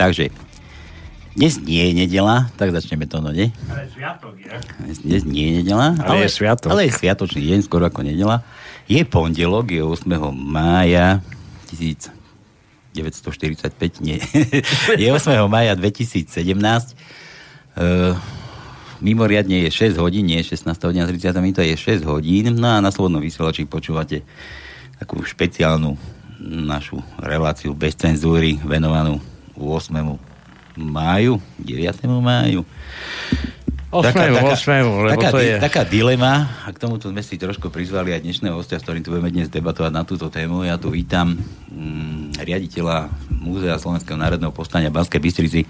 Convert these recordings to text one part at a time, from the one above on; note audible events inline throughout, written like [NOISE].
Takže dnes nie je nedela, tak začneme to, no nie? Ale sviatok je. Dnes nie je nedela. Ale je sviatok. Ale je sviatočný deň, skoro ako nedela. Je pondelok, je 8. mája 1945, nie. [LAUGHS] je 8. mája 2017. Uh, mimoriadne je 6 hodín, nie 16 hodín 30 minút, je 6 hodín. No a na Slobodnom vysielači počúvate takú špeciálnu našu reláciu bez cenzúry venovanú 8. máju, 9. máju. 8. Taká, taká, 8. lebo taká, to je... taká dilema, a k tomuto sme si trošku prizvali aj dnešného hostia, s ktorým tu budeme dnes debatovať na túto tému. Ja tu vítam mm, riaditeľa Múzea Slovenského národného povstania Banskej Bystrici,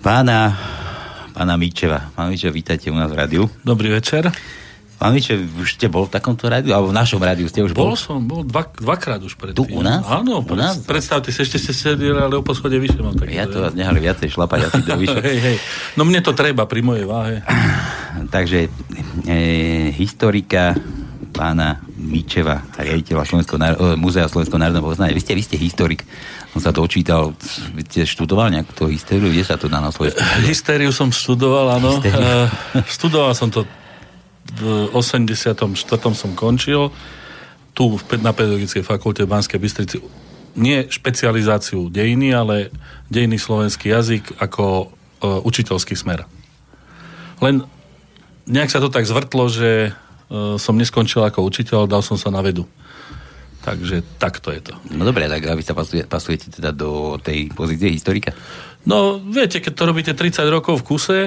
pána, pána Míčeva. Pán Míčev, vítajte u nás v rádiu. Dobrý večer. Pán Míčev, už ste bol v takomto rádiu? Alebo v našom rádiu ste už bol? Bol som, bol dva, dvakrát už predtým. Tu u nás? Áno, U nás? predstavte si, ešte ste sedeli, ale o poschode vyššie mám tak. Ja to vás nehali viacej šlapať asi do [LAUGHS] vyššie. hej, hej. No mne to treba pri mojej váhe. [CLEARS THROAT] Takže e, historika pána Míčeva, riaditeľa Slovenského náro- e, Múzea Slovenského národného poznania. Vy ste, vy ste historik. Som sa dočítal, vy ste študoval nejakú tú históriu, kde sa to dá na Slovensku? Hystériu som študoval, áno. Uh, študoval som to v 84. som končil tu v- na Pedagogickej fakulte v Banskej Bystrici nie špecializáciu dejiny, ale dejný slovenský jazyk ako uh, učiteľský smer. Len nejak sa to tak zvrtlo, že uh, som neskončil ako učiteľ, dal som sa na vedu. Takže takto je to. No dobre, tak a vy sa pasuje, pasujete teda do tej pozície historika? No, viete, keď to robíte 30 rokov v kuse,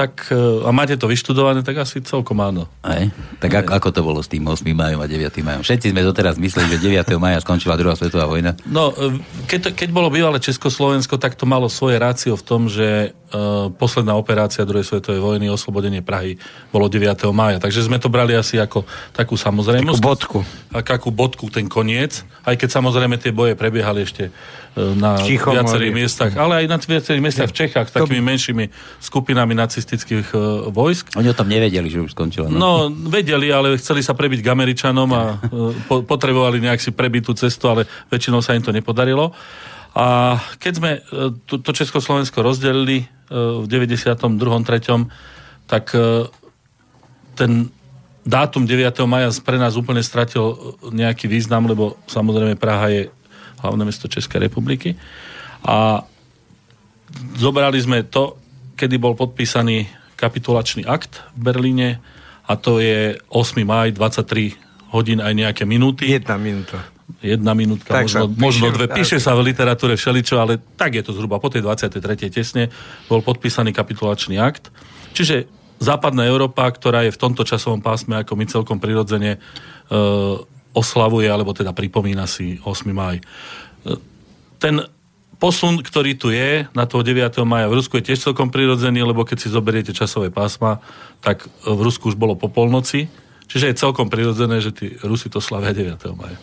tak, e, a máte to vyštudované, tak asi celkom áno. Aj? Tak ako, ako to bolo s tým 8. majom a 9. majom? Všetci sme doteraz mysleli, že 9. maja skončila druhá svetová vojna. No, e, keď, to- keď bolo bývalé Československo, tak to malo svoje rácio v tom, že uh, posledná operácia druhej svetovej vojny, oslobodenie Prahy, bolo 9. mája. Takže sme to brali asi ako takú samozrejmosť. Takú bodku. Ako akú bodku ten koniec. Aj keď samozrejme tie boje prebiehali ešte na Tichom, viacerých ale- miestach, ale aj na viacerých miestach v Čechách s takými menšími skupinami nacistických e, vojsk. Oni o tom nevedeli, že už skončila. No. No, vedeli, ale chceli sa prebiť k Američanom a e, po, potrebovali nejak si prebiť tú cestu, ale väčšinou sa im to nepodarilo. A keď sme e, to, to Československo rozdelili e, v 92. 3. tak e, ten dátum 9. maja pre nás úplne stratil e, nejaký význam, lebo samozrejme Praha je hlavné mesto Českej republiky. A zobrali sme to, kedy bol podpísaný kapitulačný akt v Berlíne a to je 8. maj, 23 hodín aj nejaké minúty. Jedna minúta. Jedna minútka, Tak možno, sa možno dve. Píše sa v literatúre všeličo, ale tak je to zhruba po tej 23. tesne bol podpísaný kapitulačný akt. Čiže západná Európa, ktorá je v tomto časovom pásme, ako my celkom prirodzene e, oslavuje, alebo teda pripomína si 8. maj. E, ten posun, ktorý tu je na toho 9. maja v Rusku je tiež celkom prirodzený, lebo keď si zoberiete časové pásma, tak v Rusku už bolo po polnoci, čiže je celkom prirodzené, že tí Rusi to slavia 9. maja.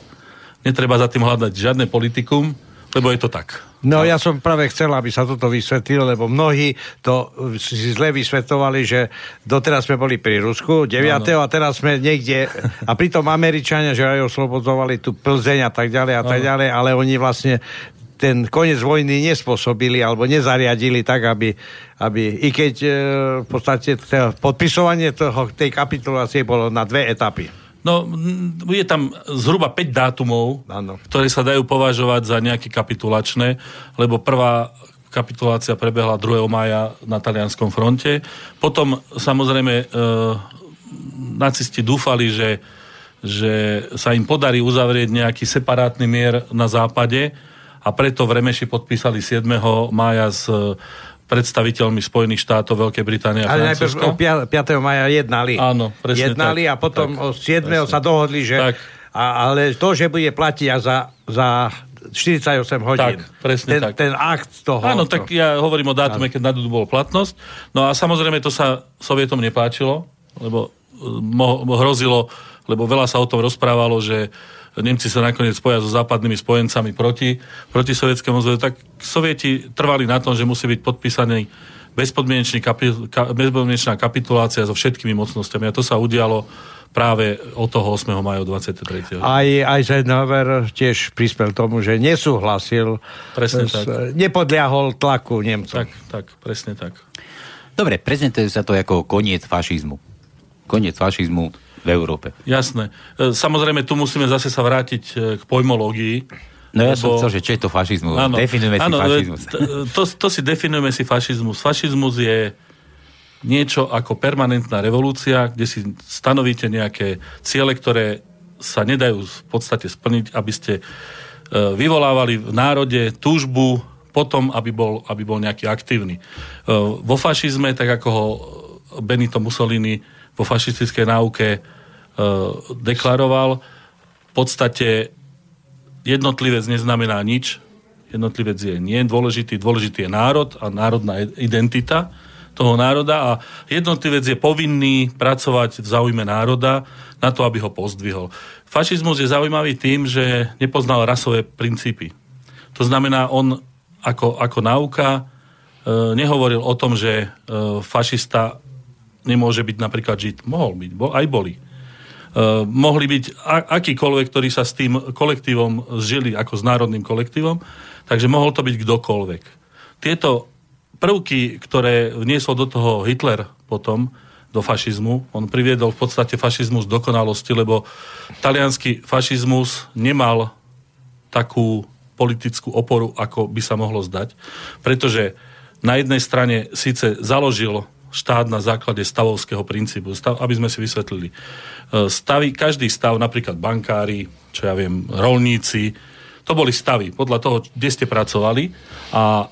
Netreba za tým hľadať žiadne politikum, lebo je to tak. No ja som práve chcel, aby sa toto vysvetlilo, lebo mnohí to si zle vysvetovali, že doteraz sme boli pri Rusku 9. a teraz sme niekde a pritom Američania, že aj oslobodzovali tu Plzeň a tak ďalej a tak ďalej, ale oni vlastne ten koniec vojny nespôsobili alebo nezariadili tak, aby, aby i keď e, v podstate podpisovanie toho, tej kapitulácie bolo na dve etapy. No, je tam zhruba 5 dátumov, Áno. ktoré sa dajú považovať za nejaké kapitulačné, lebo prvá kapitulácia prebehla 2. maja na talianskom fronte. Potom samozrejme e, nacisti dúfali, že, že sa im podarí uzavrieť nejaký separátny mier na západe a preto v Remeši podpísali 7. mája s predstaviteľmi Spojených štátov, Veľkej Británie a Ale najprv Francúzska. o pia- 5. maja jednali. Áno, presne Jednali tak. a potom Tak, o 7. presne. sa dohodli, že... Tak. A, ale to, že bude platiť za, za 48 hodín. Tak, presne ten, tak. Ten akt toho. Áno, tak ja hovorím o dátume, keď nadobudol platnosť. No a samozrejme to sa Sovietom nepáčilo, lebo e, mo- hrozilo, lebo veľa sa o tom rozprávalo, že Nemci sa nakoniec spoja so západnými spojencami proti, proti Sovietskému zväzu, tak Sovieti trvali na tom, že musí byť podpísaný bezpodmienečný kapi- ka- bezpodmienečná kapitulácia so všetkými mocnosťami. A to sa udialo práve od toho 8. maja 23. Aj, aj Eisenhower tiež prispel tomu, že nesúhlasil, Presne s, tak. nepodliahol tlaku Nemcov. Tak, tak, presne tak. Dobre, prezentuje sa to ako koniec fašizmu. Koniec fašizmu v Európe. Jasné. E, Samozrejme, tu musíme zase sa vrátiť e, k pojmológii. No ja som Lebo- chcel, že čo je to fašizmus? Áno, Definujeme si áno, fašizmus. To, to si definujeme si fašizmus. Fašizmus je niečo ako permanentná revolúcia, kde si stanovíte nejaké ciele, ktoré sa nedajú v podstate splniť, aby ste e, vyvolávali v národe túžbu potom, aby bol, aby bol nejaký aktívny. E, Vo fašizme, tak ako ho Benito Mussolini vo fašistickej náuke e, deklaroval, v podstate jednotlivec neznamená nič, jednotlivec je nie dôležitý, dôležitý je národ a národná identita toho národa a jednotlivec je povinný pracovať v záujme národa na to, aby ho pozdvihol. Fašizmus je zaujímavý tým, že nepoznal rasové princípy. To znamená, on ako, ako náuka e, nehovoril o tom, že e, fašista nemôže byť napríklad žid. Mohol byť, bol, aj boli. Uh, mohli byť akýkoľvek, ktorí sa s tým kolektívom žili ako s národným kolektívom, takže mohol to byť kdokoľvek. Tieto prvky, ktoré vniesol do toho Hitler potom, do fašizmu, on priviedol v podstate fašizmus dokonalosti, lebo talianský fašizmus nemal takú politickú oporu, ako by sa mohlo zdať. Pretože na jednej strane síce založil štát na základe stavovského princípu, stav, aby sme si vysvetlili. E, Stavy, každý stav, napríklad bankári, čo ja viem, rolníci, to boli stavy podľa toho, kde ste pracovali a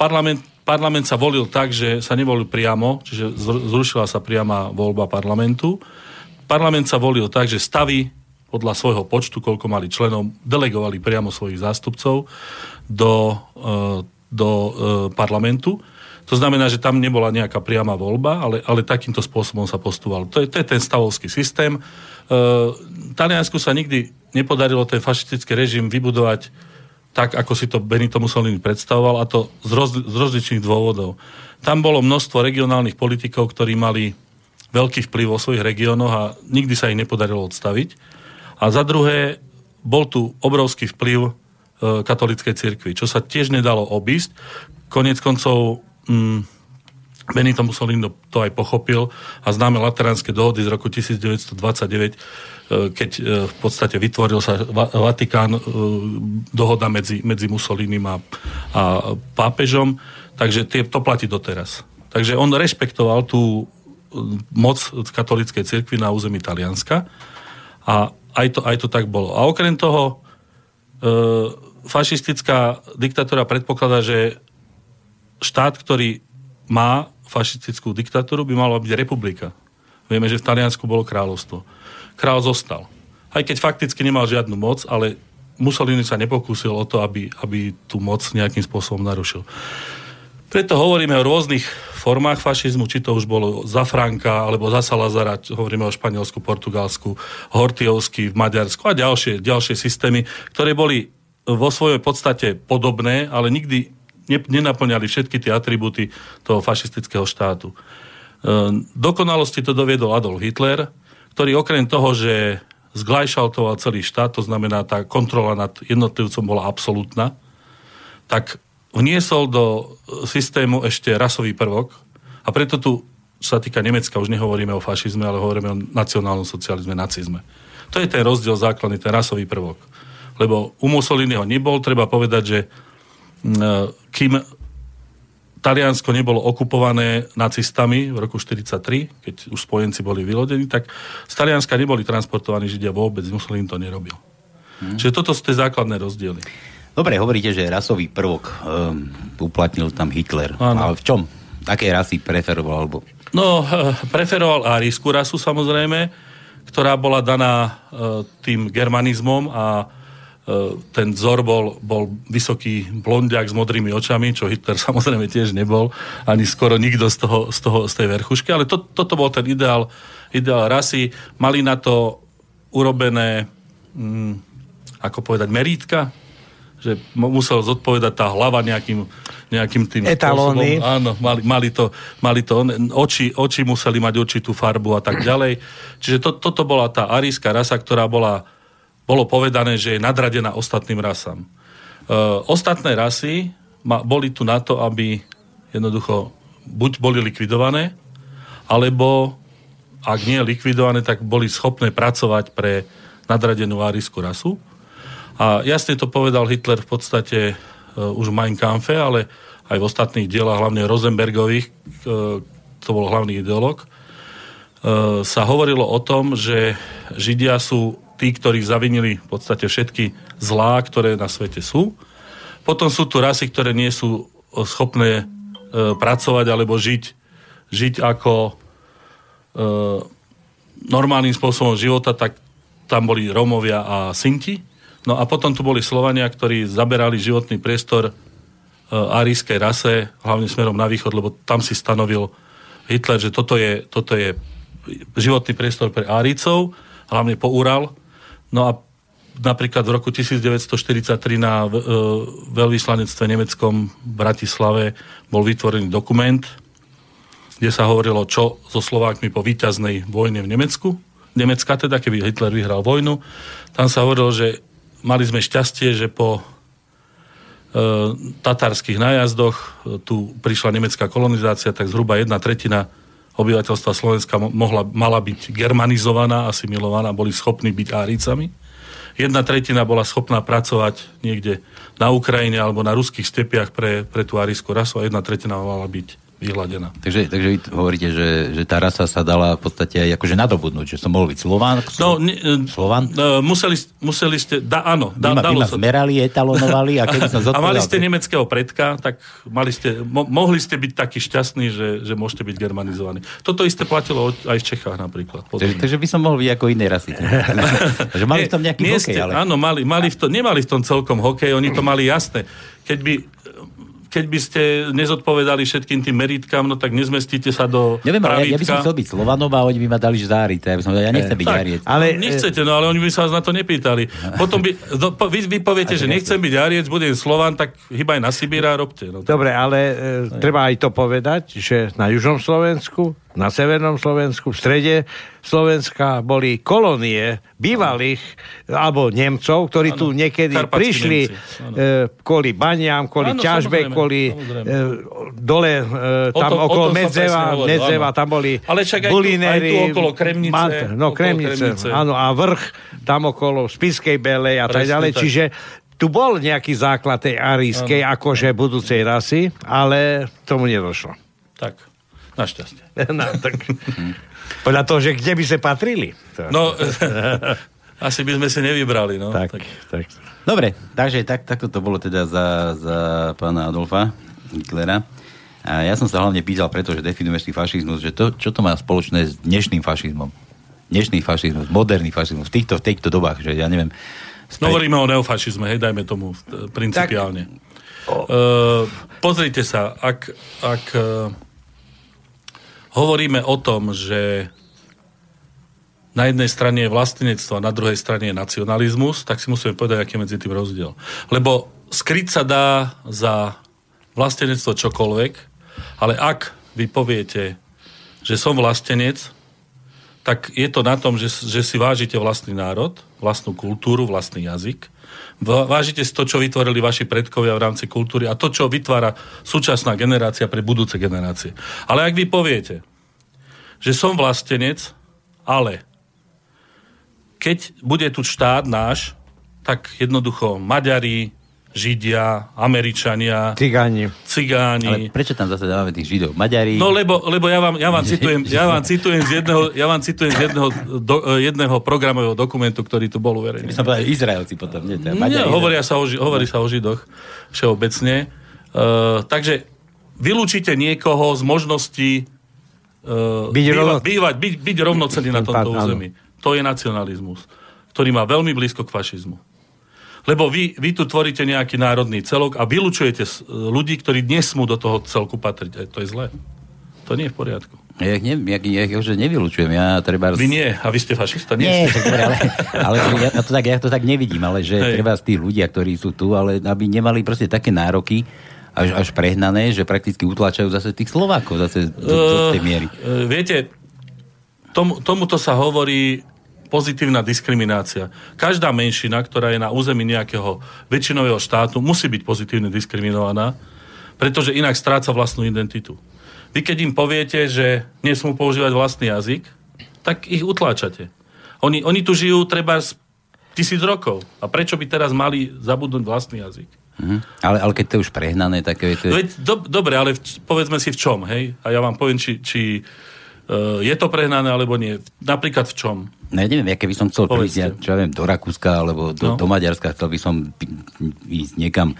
parlament, parlament sa volil tak, že sa nevolil priamo, čiže zr- zrušila sa priama voľba parlamentu. Parlament sa volil tak, že stavy podľa svojho počtu, koľko mali členov, delegovali priamo svojich zástupcov do, e, do e, parlamentu. To znamená, že tam nebola nejaká priama voľba, ale, ale takýmto spôsobom sa postúval. To je, to je ten stavovský systém. E, Taliansku sa nikdy nepodarilo ten fašistický režim vybudovať tak, ako si to Benito Mussolini predstavoval, a to z, roz, z rozličných dôvodov. Tam bolo množstvo regionálnych politikov, ktorí mali veľký vplyv vo svojich regiónoch a nikdy sa ich nepodarilo odstaviť. A za druhé, bol tu obrovský vplyv e, katolíckej cirkvi, čo sa tiež nedalo obísť. Konec koncov mm, Benito Mussolini to aj pochopil a známe lateránske dohody z roku 1929, e, keď e, v podstate vytvoril sa Va- Vatikán, e, dohoda medzi, medzi Mussolinim a, a pápežom, takže tie, to platí doteraz. Takže on rešpektoval tú moc katolíckej cirkvi na území Talianska a aj to, aj to tak bolo. A okrem toho, fašistická diktatúra predpokladá, že štát, ktorý má fašistickú diktatúru, by mala byť republika. Vieme, že v Taliansku bolo kráľovstvo. Král zostal. Aj keď fakticky nemal žiadnu moc, ale Mussolini sa nepokúsil o to, aby, aby tú moc nejakým spôsobom narušil. Preto hovoríme o rôznych formách fašizmu, či to už bolo za Franka, alebo za Salazara, hovoríme o Španielsku, Portugalsku, Hortiovsky v Maďarsku a ďalšie, ďalšie systémy, ktoré boli vo svojej podstate podobné, ale nikdy nenaplňali všetky tie atribúty toho fašistického štátu. E, dokonalosti to doviedol Adolf Hitler, ktorý okrem toho, že zglajšaltoval celý štát, to znamená, tá kontrola nad jednotlivcom bola absolútna, tak vniesol do systému ešte rasový prvok a preto tu, čo sa týka Nemecka, už nehovoríme o fašizme, ale hovoríme o nacionálnom socializme, nacizme. To je ten rozdiel základný, ten rasový prvok. Lebo u Mussoliniho nebol, treba povedať, že kým Taliansko nebolo okupované nacistami v roku 1943, keď už spojenci boli vylodení, tak z Talianska neboli transportovaní Židia vôbec, Mussolini to nerobil. Hmm. Čiže toto sú tie základné rozdiely. Dobre, hovoríte, že rasový prvok um, uplatnil tam Hitler. Áno. Ale v čom? Aké rasy preferoval? Alebo... No, eh, preferoval árijskú rasu samozrejme, ktorá bola daná eh, tým germanizmom a ten vzor bol, bol vysoký blondiak s modrými očami, čo Hitler [LAUGHS] samozrejme tiež nebol, ani skoro nikto z, toho, z, toho, z tej verchušky, ale to, toto bol ten ideál, ideál rasy. Mali na to urobené, mm, ako povedať, merítka, že mu- musel zodpovedať tá hlava nejakým, nejakým tým Etalóny. spôsobom. Áno, mali, mali to, mali to oči, oči museli mať určitú farbu a tak ďalej. Čiže to, toto bola tá aríska rasa, ktorá bola, bolo povedané, že je nadradená ostatným rasám. Uh, ostatné rasy ma, boli tu na to, aby jednoducho buď boli likvidované, alebo ak nie likvidované, tak boli schopné pracovať pre nadradenú árijskú rasu. A jasne to povedal Hitler v podstate uh, už v Mein Kampfe, ale aj v ostatných dielach, hlavne Rosenbergových, uh, to bol hlavný ideológ, uh, sa hovorilo o tom, že Židia sú tí, ktorí zavinili v podstate všetky zlá, ktoré na svete sú. Potom sú tu rasy, ktoré nie sú schopné uh, pracovať alebo žiť, žiť ako uh, normálnym spôsobom života, tak tam boli Rómovia a Sinti. No a potom tu boli Slovania, ktorí zaberali životný priestor e, arijskej rase, hlavne smerom na východ, lebo tam si stanovil Hitler, že toto je, toto je životný priestor pre Árijcov, hlavne po Ural. No a napríklad v roku 1943 na e, veľvyslanectve nemeckom v Bratislave bol vytvorený dokument, kde sa hovorilo, čo so Slovákmi po víťaznej vojne v Nemecku. Nemecka teda, keby Hitler vyhral vojnu. Tam sa hovorilo, že mali sme šťastie, že po e, tatárskych nájazdoch tu prišla nemecká kolonizácia, tak zhruba jedna tretina obyvateľstva Slovenska mohla, mala byť germanizovaná, asimilovaná, boli schopní byť árícami. Jedna tretina bola schopná pracovať niekde na Ukrajine alebo na ruských stepiach pre, pre tú árijskú rasu a jedna tretina mala byť vyhladená. Takže, takže vy hovoríte, že, že tá rasa sa dala v podstate aj akože nadobudnúť, že som mohol byť Slován? No, ne, Slovan? Uh, museli, museli ste, da, áno, da, vy ma, dalo vy ma sa. zmerali, etalonovali a keby som [LAUGHS] A mali zodpovedal... ste nemeckého predka, tak mali ste, mo, mohli ste byť takí šťastní, že, že môžete byť germanizovaní. Toto isté platilo aj v Čechách napríklad. Takže, takže by som mohol byť ako inej rasy. [LAUGHS] takže mali v tom nejaký hokej, ste, ale... Áno, mali, mali v tom, nemali v tom celkom hokej, oni to mali jasné. Keď by keď by ste nezodpovedali všetkým tým meritkám, no tak nezmestíte sa do Neviem, ale ja, ja by som pravítka. chcel byť Slovanom a oni by ma dali žzáriť. Ja by som ja nechcem byť Tak, Jariec. Ale- ale, nechcete, no ale oni by sa vás na to nepýtali. Potom by, no, po- vy, vy poviete, že nechcem byť Ariec, budem Slovan, tak chyba aj na Sibíra a robte. No. Dobre, ale e, treba aj to povedať, že na južnom Slovensku, na severnom Slovensku, v strede Slovenska boli kolónie bývalých alebo Nemcov, ktorí Áno, tu niekedy karpatskí prišli e, kvôli baniam, kvôli Áno, ťažbe, samozrejme, kvôli samozrejme. e, dole e, O tam tom- o okolo tom som Medzeva, hovoril, Medzeva, tam boli Ale však aj tu- bulinéri, aj tu okolo Kremnice, Mant- no, okolo Kremnice, Kremnice. áno, a vrch tam okolo Spiskej Belej a tak Presne ďalej, tak. čiže tu bol nejaký základ tej arískej, akože budúcej rasy, ale tomu nedošlo. Tak, našťastie. [LAUGHS] no, tak, podľa toho, že kde by sa patrili. To- No, [LAUGHS] asi by sme si nevybrali. No. tak, tak. Dobre, takže tak, takto to bolo teda za, za pána Adolfa Hitlera. A ja som sa hlavne pýtal, pretože definuješ si fašizmus, že to, čo to má spoločné s dnešným fašizmom? Dnešný fašizmus, moderný fašizmus, v týchto, v týchto dobách, že ja neviem... No hovoríme o neofašizme, hej, dajme tomu e, principiálne. Uh, pozrite sa, ak, ak uh, hovoríme o tom, že na jednej strane je vlastenectvo a na druhej strane je nacionalizmus, tak si musíme povedať, aký je medzi tým rozdiel. Lebo skryť sa dá za vlastenectvo čokoľvek, ale ak vy poviete, že som vlastenec, tak je to na tom, že, že si vážite vlastný národ, vlastnú kultúru, vlastný jazyk. Vážite si to, čo vytvorili vaši predkovia v rámci kultúry a to, čo vytvára súčasná generácia pre budúce generácie. Ale ak vy poviete, že som vlastenec, ale keď bude tu štát náš, tak jednoducho Maďari, Židia, Američania, Cigáni. Cigáni, Ale prečo tam zase dávame tých Židov? Maďari... No lebo, lebo ja, vám, ja, vám citujem, ja vám citujem z jedného, ja vám citujem z jedného, do, eh, jedného programového dokumentu, ktorý tu bol uverejnený. som povedal Izraelci potom, nie? Teda Nie, Maďari, hovoria sa o, hovorí sa o Židoch všeobecne. Uh, takže vylúčite niekoho z možností uh, Byť rovno- bývať, byť, byť rovnocenný na tomto území. To je nacionalizmus, ktorý má veľmi blízko k fašizmu. Lebo vy, vy tu tvoríte nejaký národný celok a vylúčujete s- ľudí, ktorí nesmú do toho celku patriť. E, To je zlé. To nie je v poriadku. Ja ich, ne, ja, ja ich už nevylučujem. Ja treba... Vy nie, a vy ste fašista, nie, Nie, ste. dobre, ale, ale [LAUGHS] ja, to tak, ja to tak nevidím, ale že Hej. treba z tých ľudí, ktorí sú tu, ale aby nemali proste také nároky, až, až prehnané, že prakticky utláčajú zase tých Slovákov zase do, do tej miery. Uh, viete, tom, tomuto sa hovorí pozitívna diskriminácia. Každá menšina, ktorá je na území nejakého väčšinového štátu, musí byť pozitívne diskriminovaná, pretože inak stráca vlastnú identitu. Vy keď im poviete, že nesmú používať vlastný jazyk, tak ich utláčate. Oni, oni tu žijú treba tisíc rokov. A prečo by teraz mali zabudnúť vlastný jazyk? Mhm. Ale, ale keď to je už prehnané, také... To je... Veď, do, dobre, ale v, povedzme si v čom, hej? A ja vám poviem, či, či uh, je to prehnané, alebo nie. Napríklad v čom? No ja neviem, ja keby som chcel prísť, ja, čo ja viem, do Rakúska alebo do, no. do Maďarska, chcel by som ísť niekam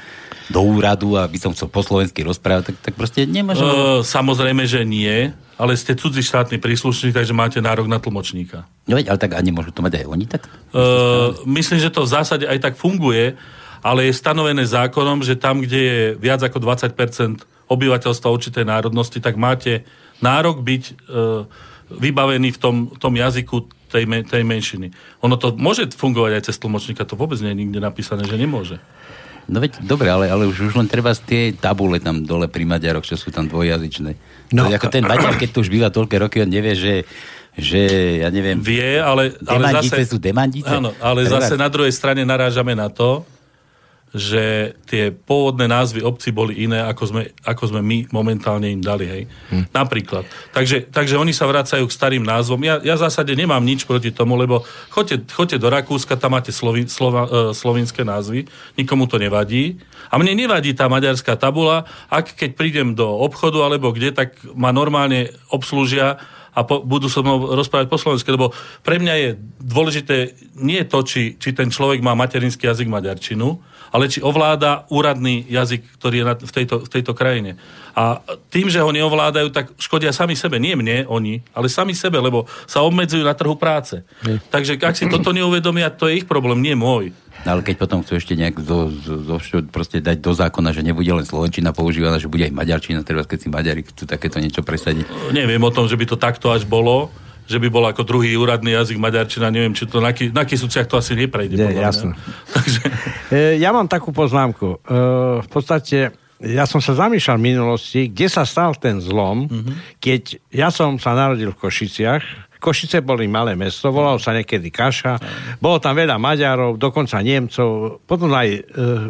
do úradu a by som chcel po slovensky rozprávať, tak, tak proste nemôžem... Uh, samozrejme, že nie, ale ste cudzí štátny príslušník, takže máte nárok na tlmočníka. No veď, ale tak a nemôžu to mať aj oni tak? Uh, myslím, že to v zásade aj tak funguje, ale je stanovené zákonom, že tam, kde je viac ako 20% obyvateľstva určitej národnosti, tak máte nárok byť uh, vybavený v tom, tom jazyku tej, tej menšiny. Ono to môže fungovať aj cez tlmočníka, to vôbec nie je nikde napísané, že nemôže. No veď, dobre, ale, ale už, už len treba z tie tabule tam dole pri Maďaroch, čo sú tam dvojjazyčné. No, to, ako ten Maďar, keď to už býva toľké roky, on nevie, že že, ja neviem... Vie, ale... ale zase, sú demandice? Áno, ale Treba... zase na druhej strane narážame na to, že tie pôvodné názvy obci boli iné, ako sme, ako sme my momentálne im dali. Hej. Hm. Napríklad. Takže, takže oni sa vracajú k starým názvom. Ja, ja v zásade nemám nič proti tomu, lebo choďte, choďte do Rakúska, tam máte slovi, slova, uh, slovinské názvy, nikomu to nevadí. A mne nevadí tá maďarská tabula, ak keď prídem do obchodu alebo kde, tak ma normálne obslúžia a po, budú so mnou rozprávať po slovensky, lebo pre mňa je dôležité nie to, či, či ten človek má materinský jazyk maďarčinu, ale či ovláda úradný jazyk, ktorý je na, v, tejto, v tejto krajine. A tým, že ho neovládajú, tak škodia sami sebe. Nie mne, oni, ale sami sebe, lebo sa obmedzujú na trhu práce. Nie. Takže ak si toto neuvedomia, to je ich problém, nie môj. Ale keď potom chcú ešte nejak zo, zo, zo, proste dať do zákona, že nebude len slovenčina používaná, že bude aj maďarčina, treba keď si Maďari chcú takéto niečo presadiť. Neviem o tom, že by to takto až bolo že by bol ako druhý úradný jazyk maďarčina, neviem, či to na, na Kisuciach to asi neprejde. Nie, jasné. [LAUGHS] Takže... E, ja mám takú poznámku. E, v podstate ja som sa zamýšľal v minulosti, kde sa stal ten zlom, mm-hmm. keď ja som sa narodil v Košiciach, Košice boli malé mesto, volalo sa niekedy Kaša, bolo tam veľa Maďarov, dokonca Nemcov, potom aj e,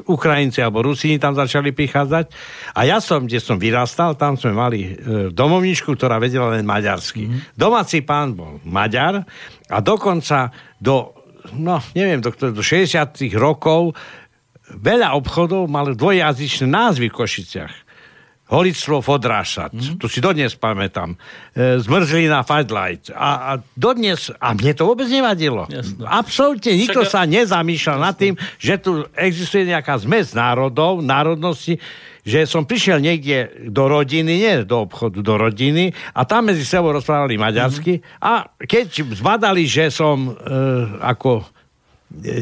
Ukrajinci alebo Rusíni tam začali prichádzať. A ja som, kde som vyrastal, tam sme mali e, domovničku, ktorá vedela len maďarsky. Mm-hmm. Domáci pán bol Maďar a dokonca do, no neviem, do, do 60 rokov veľa obchodov mali dvojjazyčné názvy v Košiciach. Holictvo Fodrášat, mm-hmm. tu si dodnes pamätám, e, zmrzlina Light. A, a dodnes, a mne to vôbec nevadilo. Jasne. Absolútne nikto Však... sa nezamýšľal nad tým, že tu existuje nejaká zmes národov, národnosti, že som prišiel niekde do rodiny, nie do obchodu, do rodiny a tam medzi sebou rozprávali maďarsky mm-hmm. a keď zbadali, že som e, ako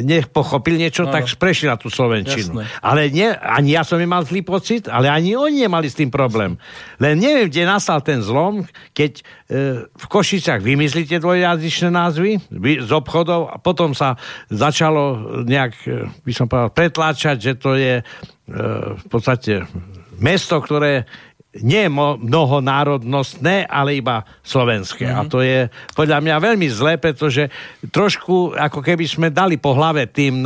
nech pochopil niečo, no, tak prešli na tú Slovenčinu. Jasné. Ale nie, ani ja som nemal zlý pocit, ale ani oni nemali s tým problém. Len neviem, kde nastal ten zlom, keď e, v Košicách vymyslíte dvojjazyčné názvy z obchodov a potom sa začalo nejak, e, by som povedal, pretláčať, že to je e, v podstate mesto, ktoré nie mnohonárodnostné, ale iba slovenské. Mm-hmm. A to je podľa mňa veľmi zlé, pretože trošku ako keby sme dali po hlave tým,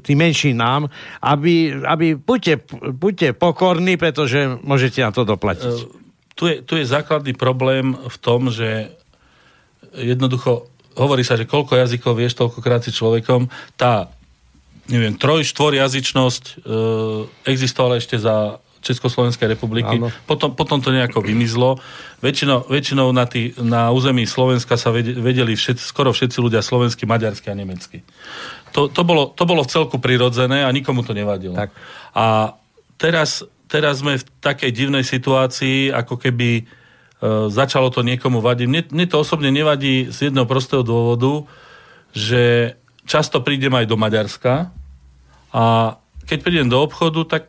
tým menšinám, aby, aby buďte, buďte pokorní, pretože môžete na to doplatiť. Uh, tu, je, tu je základný problém v tom, že jednoducho hovorí sa, že koľko jazykov vieš, toľkokrát si človekom. Tá neviem, troj, jazyčnosť e, existovala ešte za Československej republiky. Potom, potom to nejako vymizlo. Väčšinou, väčšinou na, tý, na území Slovenska sa vedeli všetci, skoro všetci ľudia slovensky, maďarsky a nemecky. To, to, bolo, to bolo v celku prirodzené a nikomu to nevadilo. Tak. A teraz, teraz sme v takej divnej situácii, ako keby e, začalo to niekomu vadiť. Mne, mne to osobne nevadí z jedného prostého dôvodu, že často prídem aj do Maďarska a keď prídem do obchodu, tak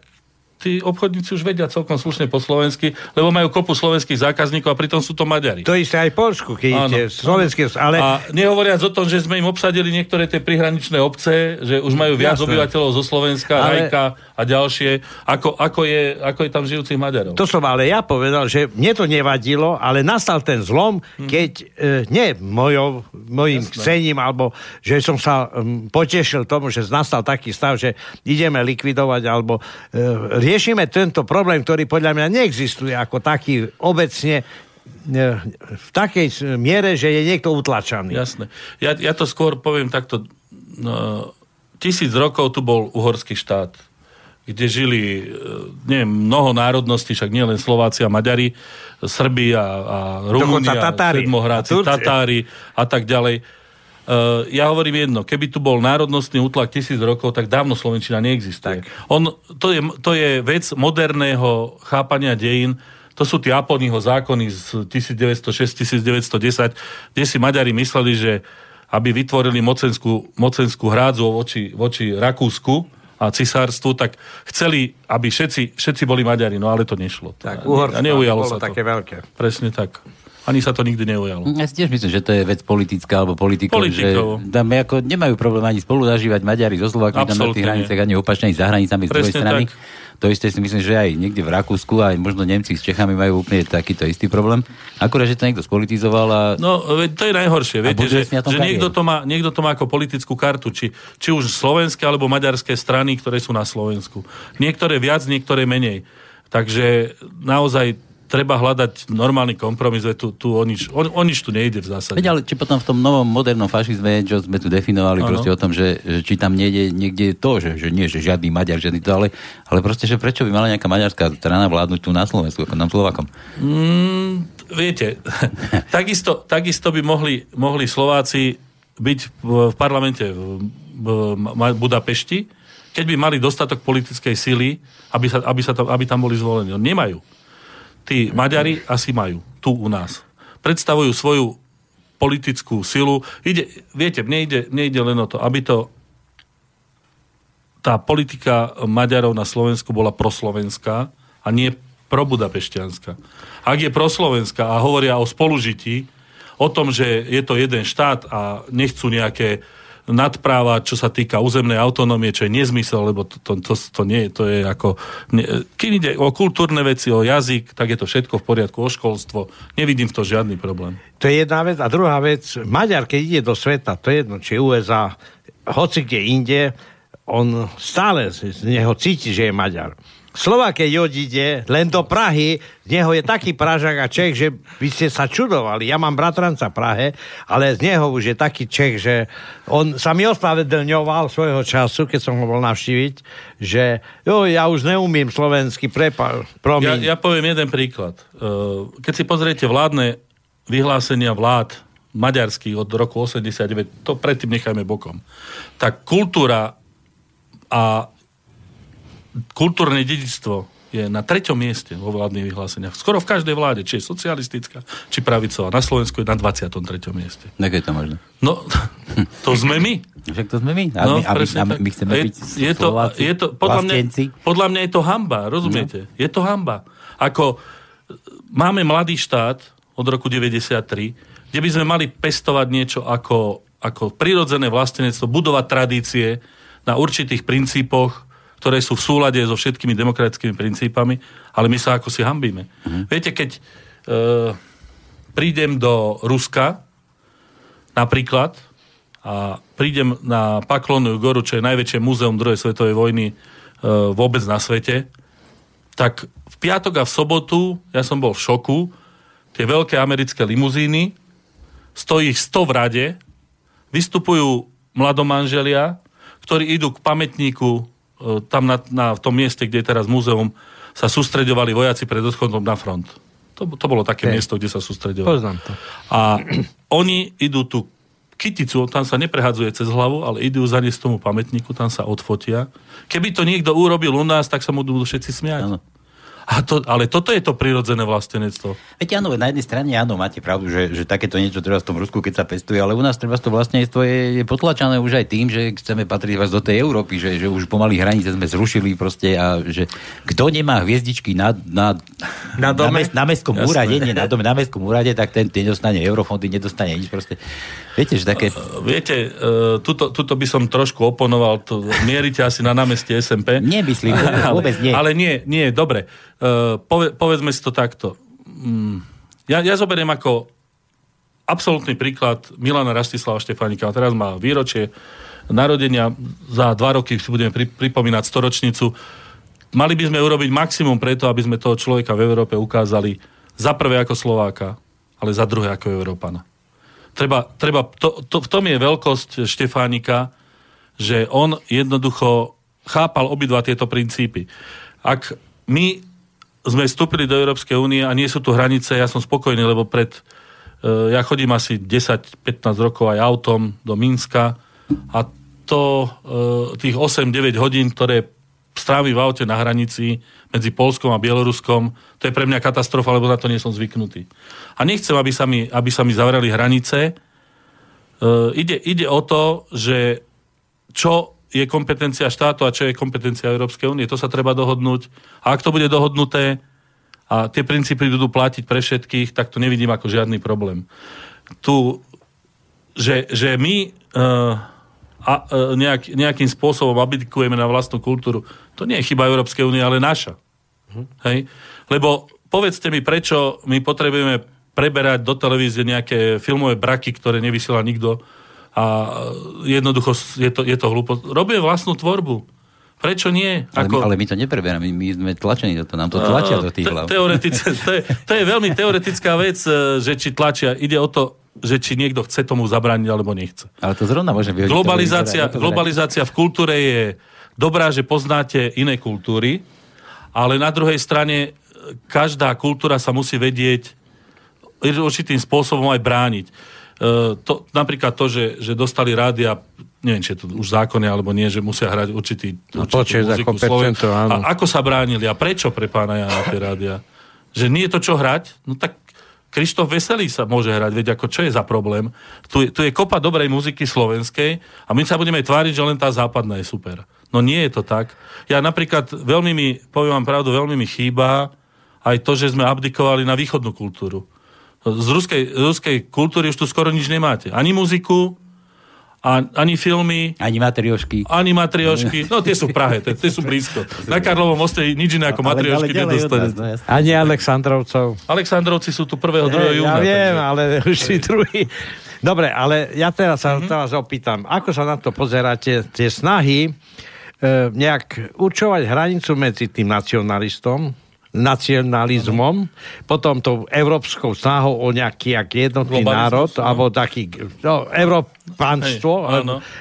tí obchodníci už vedia celkom slušne po slovensky, lebo majú kopu slovenských zákazníkov a pritom sú to Maďari. To isté aj v Polsku, keď Áno. idete slovenské, ale... A nehovoriac o tom, že sme im obsadili niektoré tie prihraničné obce, že už majú viac Jasné. obyvateľov zo Slovenska, Ale- Rajka a ďalšie, ako, ako, je, ako je tam žijúcich Maďarov. To som ale ja povedal, že mne to nevadilo, ale nastal ten zlom, keď e, nie mojou, mojim Jasné. chcením, alebo že som sa um, potešil tomu, že nastal taký stav, že ideme likvidovať, alebo e, riešime tento problém, ktorý podľa mňa neexistuje ako taký obecne e, v takej miere, že je niekto utlačaný. Jasné. Ja, ja to skôr poviem takto. No, tisíc rokov tu bol uhorský štát, kde žili e, neviem, mnoho národností, však nie len Slováci a Maďari, Srbi a, a Rumúni a Tatári. Sedmohráci, A Turci. Tatári a tak ďalej. Uh, ja hovorím jedno, keby tu bol národnostný útlak tisíc rokov, tak dávno Slovenčina neexistuje. On, to, je, to je vec moderného chápania dejín, to sú tie Aponyho zákony z 1906-1910, kde si Maďari mysleli, že aby vytvorili mocenskú, mocenskú hrádzu voči, voči Rakúsku a cisárstvu, tak chceli, aby všetci, všetci boli Maďari, no ale to nešlo. Tak, Uhorsko a neujalo bolo sa to. také veľké. Presne tak. Ani sa to nikdy neujalo. Ja si tiež myslím, že to je vec politická alebo politikov, Politikov. že tam ako nemajú problém ani spolu zažívať Maďari so Slovákmi tam na tých hraniciach, ani opačne za hranicami z druhej strany. tak. To isté si myslím, že aj niekde v Rakúsku, aj možno Nemci s Čechami majú úplne takýto istý problém. Akurát, že to niekto spolitizoval a No, to je najhoršie. Viete, že, že niekto, to má, niekto to má ako politickú kartu, či, či už slovenské alebo maďarské strany, ktoré sú na Slovensku. Niektoré viac, niektoré menej. Takže naozaj treba hľadať normálny kompromis, veď tu, tu o, nič, o, o nič tu nejde v zásade. Veď ale či potom v tom novom modernom fašizme, čo sme tu definovali Áno. proste o tom, že, že či tam niekde, niekde to, že, že nie, že žiadny Maďar, žiadny to, ale, ale proste, že prečo by mala nejaká maďarská strana vládnuť tu na Slovensku, ako nám Slovakom. Mm, viete, [LAUGHS] takisto, takisto by mohli, mohli Slováci byť v, v parlamente v, v Ma- Budapešti, keď by mali dostatok politickej síly, aby, sa, aby, sa tam, aby tam boli zvolení. No, Nemajú. Tí Maďari asi majú, tu u nás. Predstavujú svoju politickú silu. Ide, viete, mne ide, mne ide len o to, aby to tá politika Maďarov na Slovensku bola proslovenská a nie probudapešťanská. Ak je proslovenská a hovoria o spolužití, o tom, že je to jeden štát a nechcú nejaké nadpráva, čo sa týka územnej autonómie, čo je nezmysel, lebo to, to, to, to nie to je ako... Ne, keď ide o kultúrne veci, o jazyk, tak je to všetko v poriadku, o školstvo. Nevidím v to žiadny problém. To je jedna vec. A druhá vec, Maďar, keď ide do sveta, to je jedno, či USA, hoci kde inde, on stále z neho cíti, že je Maďar. Slovák, keď odíde len do Prahy, z neho je taký Pražák a Čech, že by ste sa čudovali. Ja mám bratranca Prahe, ale z neho už je taký Čech, že on sa mi ospravedlňoval svojho času, keď som ho bol navštíviť, že jo, ja už neumím slovensky, prepa, Ja, ja poviem jeden príklad. Uh, Keď si pozriete vládne vyhlásenia vlád maďarských od roku 89, to predtým nechajme bokom, tak kultúra a kultúrne dedictvo je na treťom mieste vo vládnych vyhláseniach. Skoro v každej vláde, či je socialistická, či pravicová. Na Slovensku je na 23. mieste. Je to možné. No, [LAUGHS] to sme my. Však to sme my. A, No, my, a, my, a my, my chceme je, byť je to, Slováci, je to, podľa, mňa, vlastenci. podľa mňa je to hamba, rozumiete? No. Je to hamba. Ako e, máme mladý štát od roku 93, kde by sme mali pestovať niečo ako, ako prirodzené vlastenectvo, budovať tradície na určitých princípoch, ktoré sú v súlade so všetkými demokratickými princípami, ale my sa ako si hambíme. Mhm. Viete, keď e, prídem do Ruska, napríklad, a prídem na Paklonnú goru, čo je najväčšie múzeum druhej svetovej vojny e, vôbec na svete, tak v piatok a v sobotu, ja som bol v šoku, tie veľké americké limuzíny, stojí ich 100 v rade, vystupujú mladomanželia, ktorí idú k pamätníku tam na, na v tom mieste, kde je teraz múzeum, sa sústreďovali vojaci pred odchodom na front. To, to bolo také Hej. miesto, kde sa sústreďovali. Poznám to. A oni idú tú kyticu, tam sa neprehadzuje cez hlavu, ale idú zaniesť tomu pamätníku, tam sa odfotia. Keby to niekto urobil u nás, tak sa mu budú všetci smiať. Áno. A to, ale toto je to prirodzené vlastenectvo. Veď áno, na jednej strane áno, máte pravdu, že, že takéto niečo treba v tom Rusku, keď sa pestuje, ale u nás treba to vlastenectvo je, je potlačané už aj tým, že chceme patriť vás do tej Európy, že, že už pomaly hranice sme zrušili proste a že kto nemá hviezdičky na, na, Na dome? na, mes, na mestskom Jasné. úrade, nie na dome, na mestskom úrade, tak ten, ten nedostane eurofondy, nedostane nič proste. Viete, že také... Viete, uh, tuto, tuto by som trošku oponoval, to, mierite asi na námestie SMP. Nemyslím, vôbec, vôbec nie. Ale nie, nie, dobre. Uh, pove, povedzme si to takto. Mm, ja, ja zoberiem ako absolútny príklad Milana Rastislava Štefánika. Teraz má výročie narodenia. Za dva roky si budeme pri, pripomínať storočnicu. Mali by sme urobiť maximum preto, aby sme toho človeka v Európe ukázali za prvé ako Slováka, ale za druhé ako Európana. Treba, treba to, to, v tom je veľkosť Štefánika, že on jednoducho chápal obidva tieto princípy. Ak my sme vstúpili do Európskej únie a nie sú tu hranice, ja som spokojný, lebo pred, e, ja chodím asi 10-15 rokov aj autom do Minska a to e, tých 8-9 hodín, ktoré strávi v aute na hranici medzi Polskom a Bieloruskom, to je pre mňa katastrofa, lebo na to nie som zvyknutý. A nechcem, aby sa mi, aby sa mi zavreli hranice. E, ide, ide o to, že čo je kompetencia štátu a čo je kompetencia Európskej únie. To sa treba dohodnúť. A ak to bude dohodnuté a tie princípy budú platiť pre všetkých, tak to nevidím ako žiadny problém. Tu, že, že my uh, a, uh, nejak, nejakým spôsobom abdikujeme na vlastnú kultúru, to nie je chyba Európskej únie, ale naša. Hej? Lebo povedzte mi, prečo my potrebujeme preberať do televízie nejaké filmové braky, ktoré nevysiela nikto a jednoducho je to, je to hlúpo. Robie vlastnú tvorbu. Prečo nie? Ale, my, ale my to nepreberáme, my, sme tlačení do toho, nám to tlačia do tých Te- hlav. teoretice, [LAUGHS] to, je, to je veľmi teoretická vec, e, že či tlačia. Ide o to, že či niekto chce tomu zabrániť alebo nechce. Ale to zrovna môže vyhodiť. Globalizácia, globalizácia v kultúre je dobrá, že poznáte iné kultúry, ale na druhej strane e, každá kultúra sa musí vedieť určitým spôsobom aj brániť. E, to, napríklad to, že, že dostali rádia, neviem, či je to už zákonne alebo nie, že musia hrať určitý, No, určitú muziku Sloven-. A ako sa bránili a prečo pre pána Jana tie rádia? Že nie je to čo hrať? No tak Krištof Veselý sa môže hrať, veď ako čo je za problém? Tu, je- tu je kopa dobrej muziky slovenskej a my sa budeme tváriť, že len tá západná je super. No nie je to tak. Ja napríklad veľmi mi, poviem vám pravdu, veľmi mi chýba aj to, že sme abdikovali na východnú kultúru. Z ruskej, z ruskej kultúry už tu skoro nič nemáte. Ani muziku, a, ani filmy, Ani matriošky. ani matriošky. No tie sú v Prahe, tie, tie sú blízko. Na Karlovom moste nič iné ako matriošky nedostane. nás, no. Ani Aleksandrovcov. Aleksandrovci sú tu 1. 2. Hej, júna. Ja viem, takže- ale [LAUGHS] už si druhý. Dobre, ale ja teraz sa mm-hmm. vás opýtam, ako sa na to pozeráte, tie snahy e, nejak určovať hranicu medzi tým nacionalistom, nacionalizmom, potom tou európskou snahou o nejaký jak jednotný národ, no. alebo taký no, európanstvo,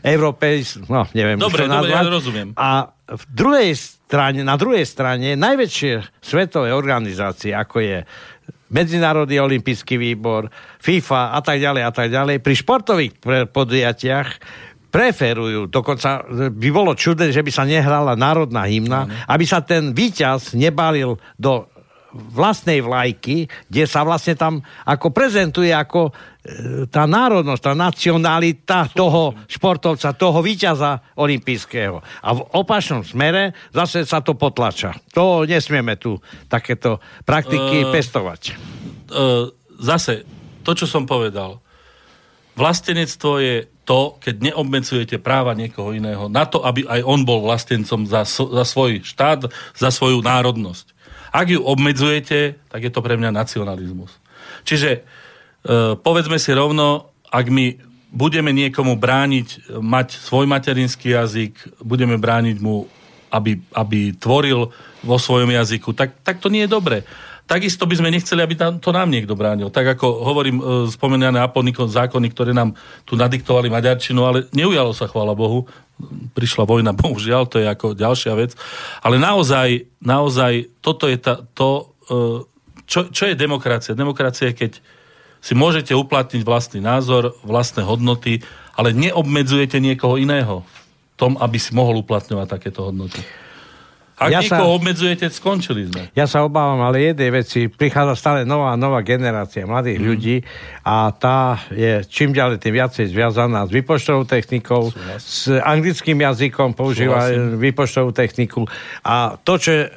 európejs, no neviem. Dobre, to dobre, ja rozumiem. A v druhej strane, na druhej strane najväčšie svetové organizácie, ako je Medzinárodný olimpijský výbor, FIFA a tak ďalej a tak ďalej, pri športových podujatiach preferujú, dokonca by bolo čudné, že by sa nehrala národná hymna, aby sa ten víťaz nebalil do vlastnej vlajky, kde sa vlastne tam ako prezentuje ako e, tá národnosť, tá nacionalita toho športovca, toho víťaza olimpijského. A v opačnom smere zase sa to potlača. To nesmieme tu takéto praktiky Eh, pestovať. e, zase, to, čo som povedal. Vlastenectvo je to, keď neobmedzujete práva niekoho iného na to, aby aj on bol vlastencom za, za svoj štát, za svoju národnosť. Ak ju obmedzujete, tak je to pre mňa nacionalizmus. Čiže e, povedzme si rovno, ak my budeme niekomu brániť e, mať svoj materinský jazyk, budeme brániť mu, aby, aby tvoril vo svojom jazyku, tak, tak to nie je dobré. Takisto by sme nechceli, aby to nám niekto bránil. Tak ako hovorím, spomenané Aponiko zákony, ktoré nám tu nadiktovali maďarčinu, ale neujalo sa, chvála Bohu. Prišla vojna, [LAUGHS] bohužiaľ, to je ako ďalšia vec. Ale naozaj, naozaj, toto je tá, to, e, čo, čo je demokracia? Demokracia je, keď si môžete uplatniť vlastný názor, vlastné hodnoty, ale neobmedzujete niekoho iného tom, aby si mohol uplatňovať takéto hodnoty. Ak Ja niekoho sa- obmedzujete, skončili sme. Ja sa obávam, ale jednej veci, prichádza stále nová nová generácia mladých mm. ľudí a tá je čím ďalej tým viacej zviazaná s výpočtovou technikou, s anglickým jazykom, používa Súhlasím. výpočtovú techniku a to, čo e,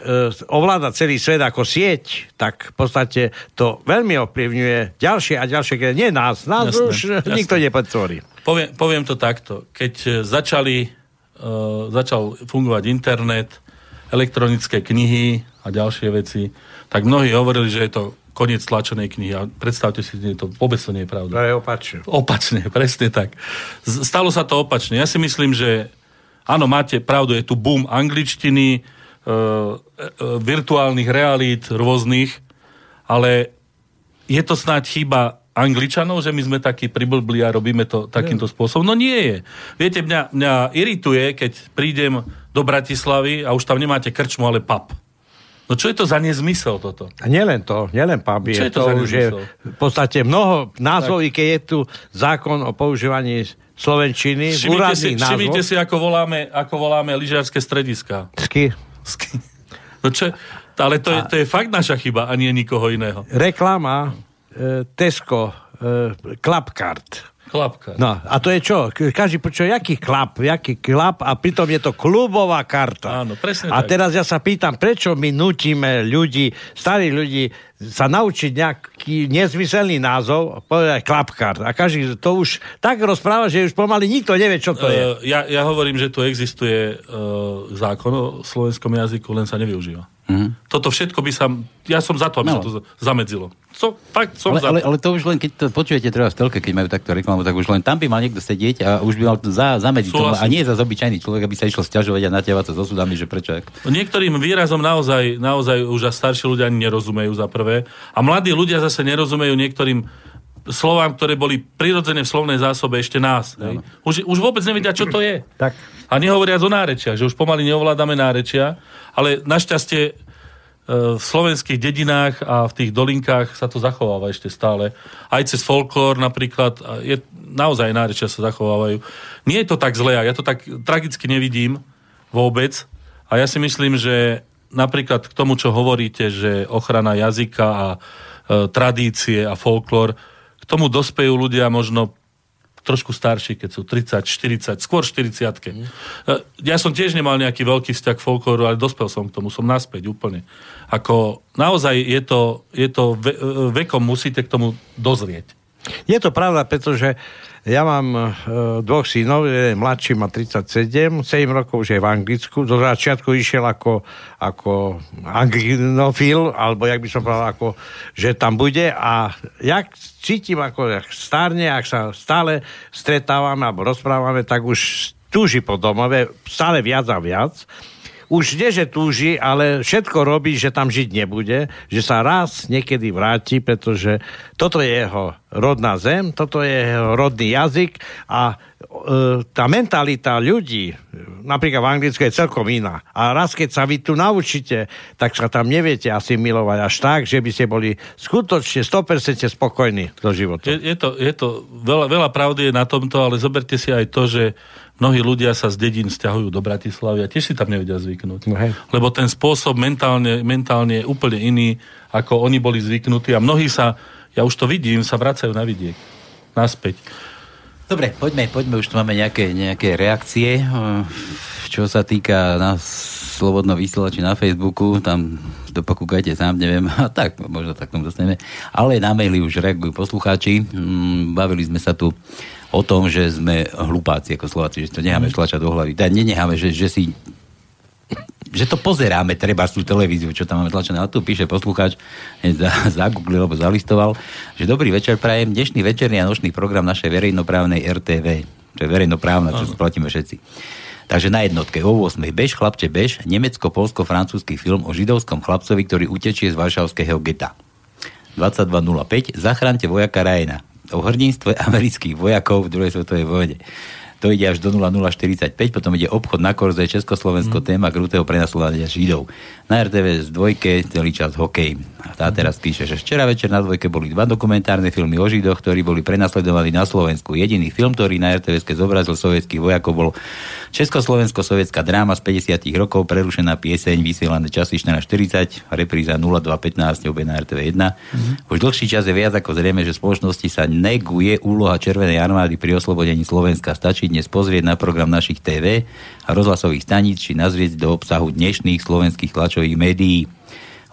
ovláda celý svet ako sieť, tak v podstate to veľmi ovplyvňuje ďalšie a ďalšie, nie nás, nás Jasné, už jasné. nikto nepodtvorí. Poviem, poviem to takto. Keď e, začali, uh, začal fungovať internet, elektronické knihy a ďalšie veci, tak mnohí hovorili, že je to koniec tlačenej knihy. A predstavte si, že to vôbec to nie je To pravda. je opačne. Opačne, [LAUGHS] presne tak. Stalo sa to opačne. Ja si myslím, že áno, máte pravdu, je tu boom angličtiny, e, e, virtuálnych realít rôznych, ale je to snáď chyba Angličanov, že my sme takí priblbli a robíme to takýmto spôsobom? No nie je. Viete, mňa, mňa irituje, keď prídem do Bratislavy a už tam nemáte krčmu, ale pub. No čo je to za nezmysel toto? A nielen to, nielen puby, Čo je je to to za už je v podstate mnoho názvov, keď je tu zákon o používaní slovenčiny, Všimnite si, úradných všimnite si ako voláme, ako voláme lyžiarske strediska. Sky. Sky. No čo, ale to je, to je fakt naša chyba a nie nikoho iného. Reklama Tesco e, Clubcard. Klapka. No, a to je čo? Každý počuje, jaký klap, jaký klap a pritom je to klubová karta. Áno, presne A tak. teraz ja sa pýtam, prečo my nutíme ľudí, starých ľudí, sa naučiť nejaký nezmyselný názov, povedať klapkart. A každý to už tak rozpráva, že už pomaly nikto nevie, čo to je. Uh, ja, ja hovorím, že tu existuje uh, zákon o slovenskom jazyku, len sa nevyužíva. Mm-hmm. Toto všetko by sa... Ja som za to, aby No. sa to za- zamedzilo. Co, fakt som Ale, za ale, to. ale to už len, keď to počujete treba v telke, keď majú takto reklamu, tak už len tam by mal niekto sedieť a už by mal to za, zamedziť tomu. A nie za obyčajný človek, aby sa išlo sťažovať a natiavať sa so súdami, že prečo. Niektorým výrazom naozaj, naozaj už a starší ľudia ani nerozumejú za prvé. A mladí ľudia zase nerozumejú niektorým slovám, ktoré boli prirodzené v slovnej zásobe ešte nás. Hej. Už, už vôbec nevedia, čo to je. [CLEARS THROAT] Tak. A nehovoriac o nárečiach, že už pomaly neovládame nárečia, ale našťastie e, v slovenských dedinách a v tých dolinkách sa to zachováva ešte stále. Aj cez folklór napríklad, je, naozaj nárečia sa zachovávajú. Nie je to tak zlé, ja to tak tragicky nevidím vôbec. A ja si myslím, že napríklad k tomu, čo hovoríte, že ochrana jazyka a e, tradície a folklór, k tomu dospejú ľudia možno trošku starší, keď sú 30, 40, skôr 40 mm. Ja som tiež nemal nejaký veľký vzťah k folklóru, ale dospel som k tomu, som naspäť úplne. Ako naozaj je to, je to ve, vekom musíte k tomu dozrieť. Je to pravda, pretože ja mám e, dvoch synov, jeden mladší má 37, 7 rokov už je v Anglicku, do začiatku išiel ako, ako anglofil, alebo jak by som povedal, ako, že tam bude. A jak cítim, ako jak stárne, ak sa stále stretávame alebo rozprávame, tak už túži po domove stále viac a viac už nie, že túži, ale všetko robí, že tam žiť nebude, že sa raz niekedy vráti, pretože toto je jeho rodná zem, toto je jeho rodný jazyk a e, tá mentalita ľudí, napríklad v Anglicku je celkom iná. A raz, keď sa vy tu naučíte, tak sa tam neviete asi milovať až tak, že by ste boli skutočne 100% spokojní do života. Je, je to, je to veľa, veľa pravdy je na tomto, ale zoberte si aj to, že mnohí ľudia sa z dedín stiahujú do Bratislavy a tiež si tam nevedia zvyknúť. No hej. Lebo ten spôsob mentálne, mentálne je úplne iný, ako oni boli zvyknutí a mnohí sa, ja už to vidím, sa vracajú na vidiek. Naspäť. Dobre, poďme, poďme, už tu máme nejaké, nejaké reakcie, eh, čo sa týka nás slobodno vysielači na Facebooku, tam to pokúkajte sám, neviem, [LAUGHS] a tak, možno tak tomu dostaneme. Ale na maily už reagujú poslucháči. Mm, Bavili sme sa tu o tom, že sme hlupáci ako Slováci, že to necháme tlačať do hlavy. Teda nenecháme, že, že si že to pozeráme, treba tú televíziu, čo tam máme tlačené. A tu píše poslucháč, za, zagooglil, alebo zalistoval, že dobrý večer prajem, dnešný večerný a nočný program našej verejnoprávnej RTV, čo je verejnoprávna, čo platíme všetci. Takže na jednotke o 8. Bež, chlapče, bež, nemecko-polsko-francúzsky film o židovskom chlapcovi, ktorý utečie z varšavského geta. 22.05 Zachránte vojaka Rajena o hrdinstve amerických vojakov v druhej svetovej vojne. To ide až do 0045, potom ide obchod na Korze, Československo, mm. téma krutého prenasledovania Židov. Na RTV z dvojke celý čas hokej. A tá teraz píše, že včera večer na dvojke boli dva dokumentárne filmy o Židoch, ktorí boli prenasledovaní na Slovensku. Jediný film, ktorý na RTVS zobrazil sovietských vojakov, bol Československo-sovietská dráma z 50 rokov, prerušená pieseň, vysielané časy 14.40, repríza 02.15, obe na RTV1. Mm-hmm. Už dlhší čas je viac ako zrejme, že spoločnosti sa neguje úloha Červenej armády pri oslobodení Slovenska. Stačí dnes pozrieť na program našich TV a rozhlasových staníc, či nazrieť do obsahu dnešných slovenských tlačových médií.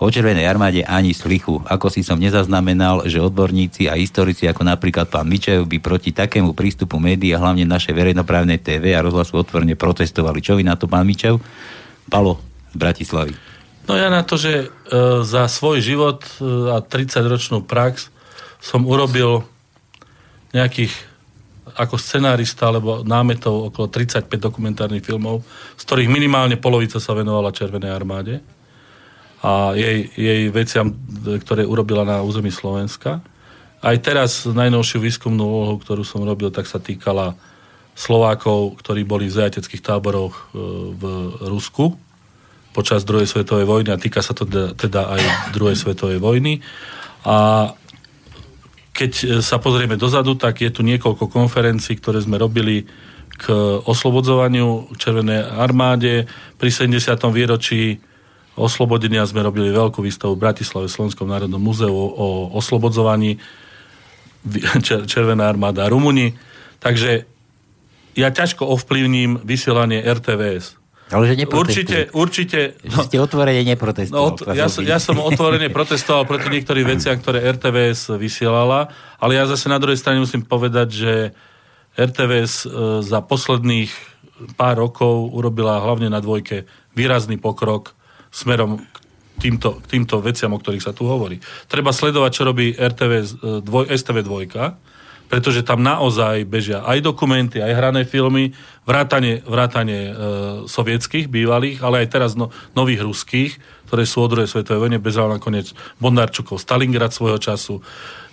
O Červenej armáde ani slichu. Ako si som nezaznamenal, že odborníci a historici ako napríklad pán Mičev by proti takému prístupu médií a hlavne našej verejnoprávnej TV a rozhlasu otvorene protestovali. Čo vy na to, pán Mičev? Palo z Bratislavy. No ja na to, že e, za svoj život e, a 30-ročnú prax som urobil nejakých ako scenárista alebo námetov okolo 35 dokumentárnych filmov, z ktorých minimálne polovica sa venovala Červenej armáde a jej, jej veciam, ktoré urobila na území Slovenska. Aj teraz najnovšiu výskumnú úlohu, ktorú som robil, tak sa týkala Slovákov, ktorí boli v zajateckých táboroch e, v Rusku počas druhej svetovej vojny a týka sa to teda, teda aj druhej svetovej vojny. A keď sa pozrieme dozadu, tak je tu niekoľko konferencií, ktoré sme robili k oslobodzovaniu Červenej armáde pri 70. výročí oslobodenia sme robili veľkú výstavu v Bratislave v Slovenskom národnom múzeu o oslobodzovaní [LAUGHS] Červená armáda Rumuni. Takže ja ťažko ovplyvním vysielanie RTVS. Ale že Určite, určite... Že ste otvorene neprotestoval. No, ja, ja som otvorene protestoval proti niektorým veciam, ktoré RTVS vysielala, ale ja zase na druhej strane musím povedať, že RTVS e, za posledných pár rokov urobila hlavne na dvojke výrazný pokrok smerom k týmto, k týmto veciam, o ktorých sa tu hovorí. Treba sledovať, čo robí RTV, e, dvoj, STV 2, pretože tam naozaj bežia aj dokumenty, aj hrané filmy, vrátane, vrátane e, sovietských, bývalých, ale aj teraz no, nových ruských, ktoré sú od druhej svetovej vojne, bez nakoniec Bondarčukov, Stalingrad svojho času.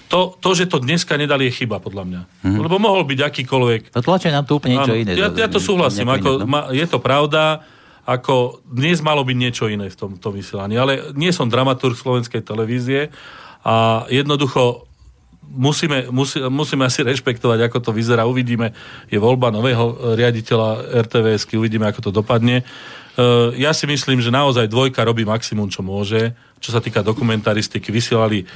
To, to, že to dneska nedali, je chyba, podľa mňa. Mm-hmm. Lebo mohol byť akýkoľvek... To tlačí nám tu úplne niečo iné. Ja, ja to súhlasím. Ako, no? ma, je to pravda, ako dnes malo byť niečo iné v tomto vysielaní. Ale nie som dramaturg slovenskej televízie a jednoducho musíme, musí, musíme asi rešpektovať, ako to vyzerá. Uvidíme, je voľba nového riaditeľa RTVS, uvidíme, ako to dopadne. E, ja si myslím, že naozaj dvojka robí maximum, čo môže. Čo sa týka dokumentaristiky, vysielali uh,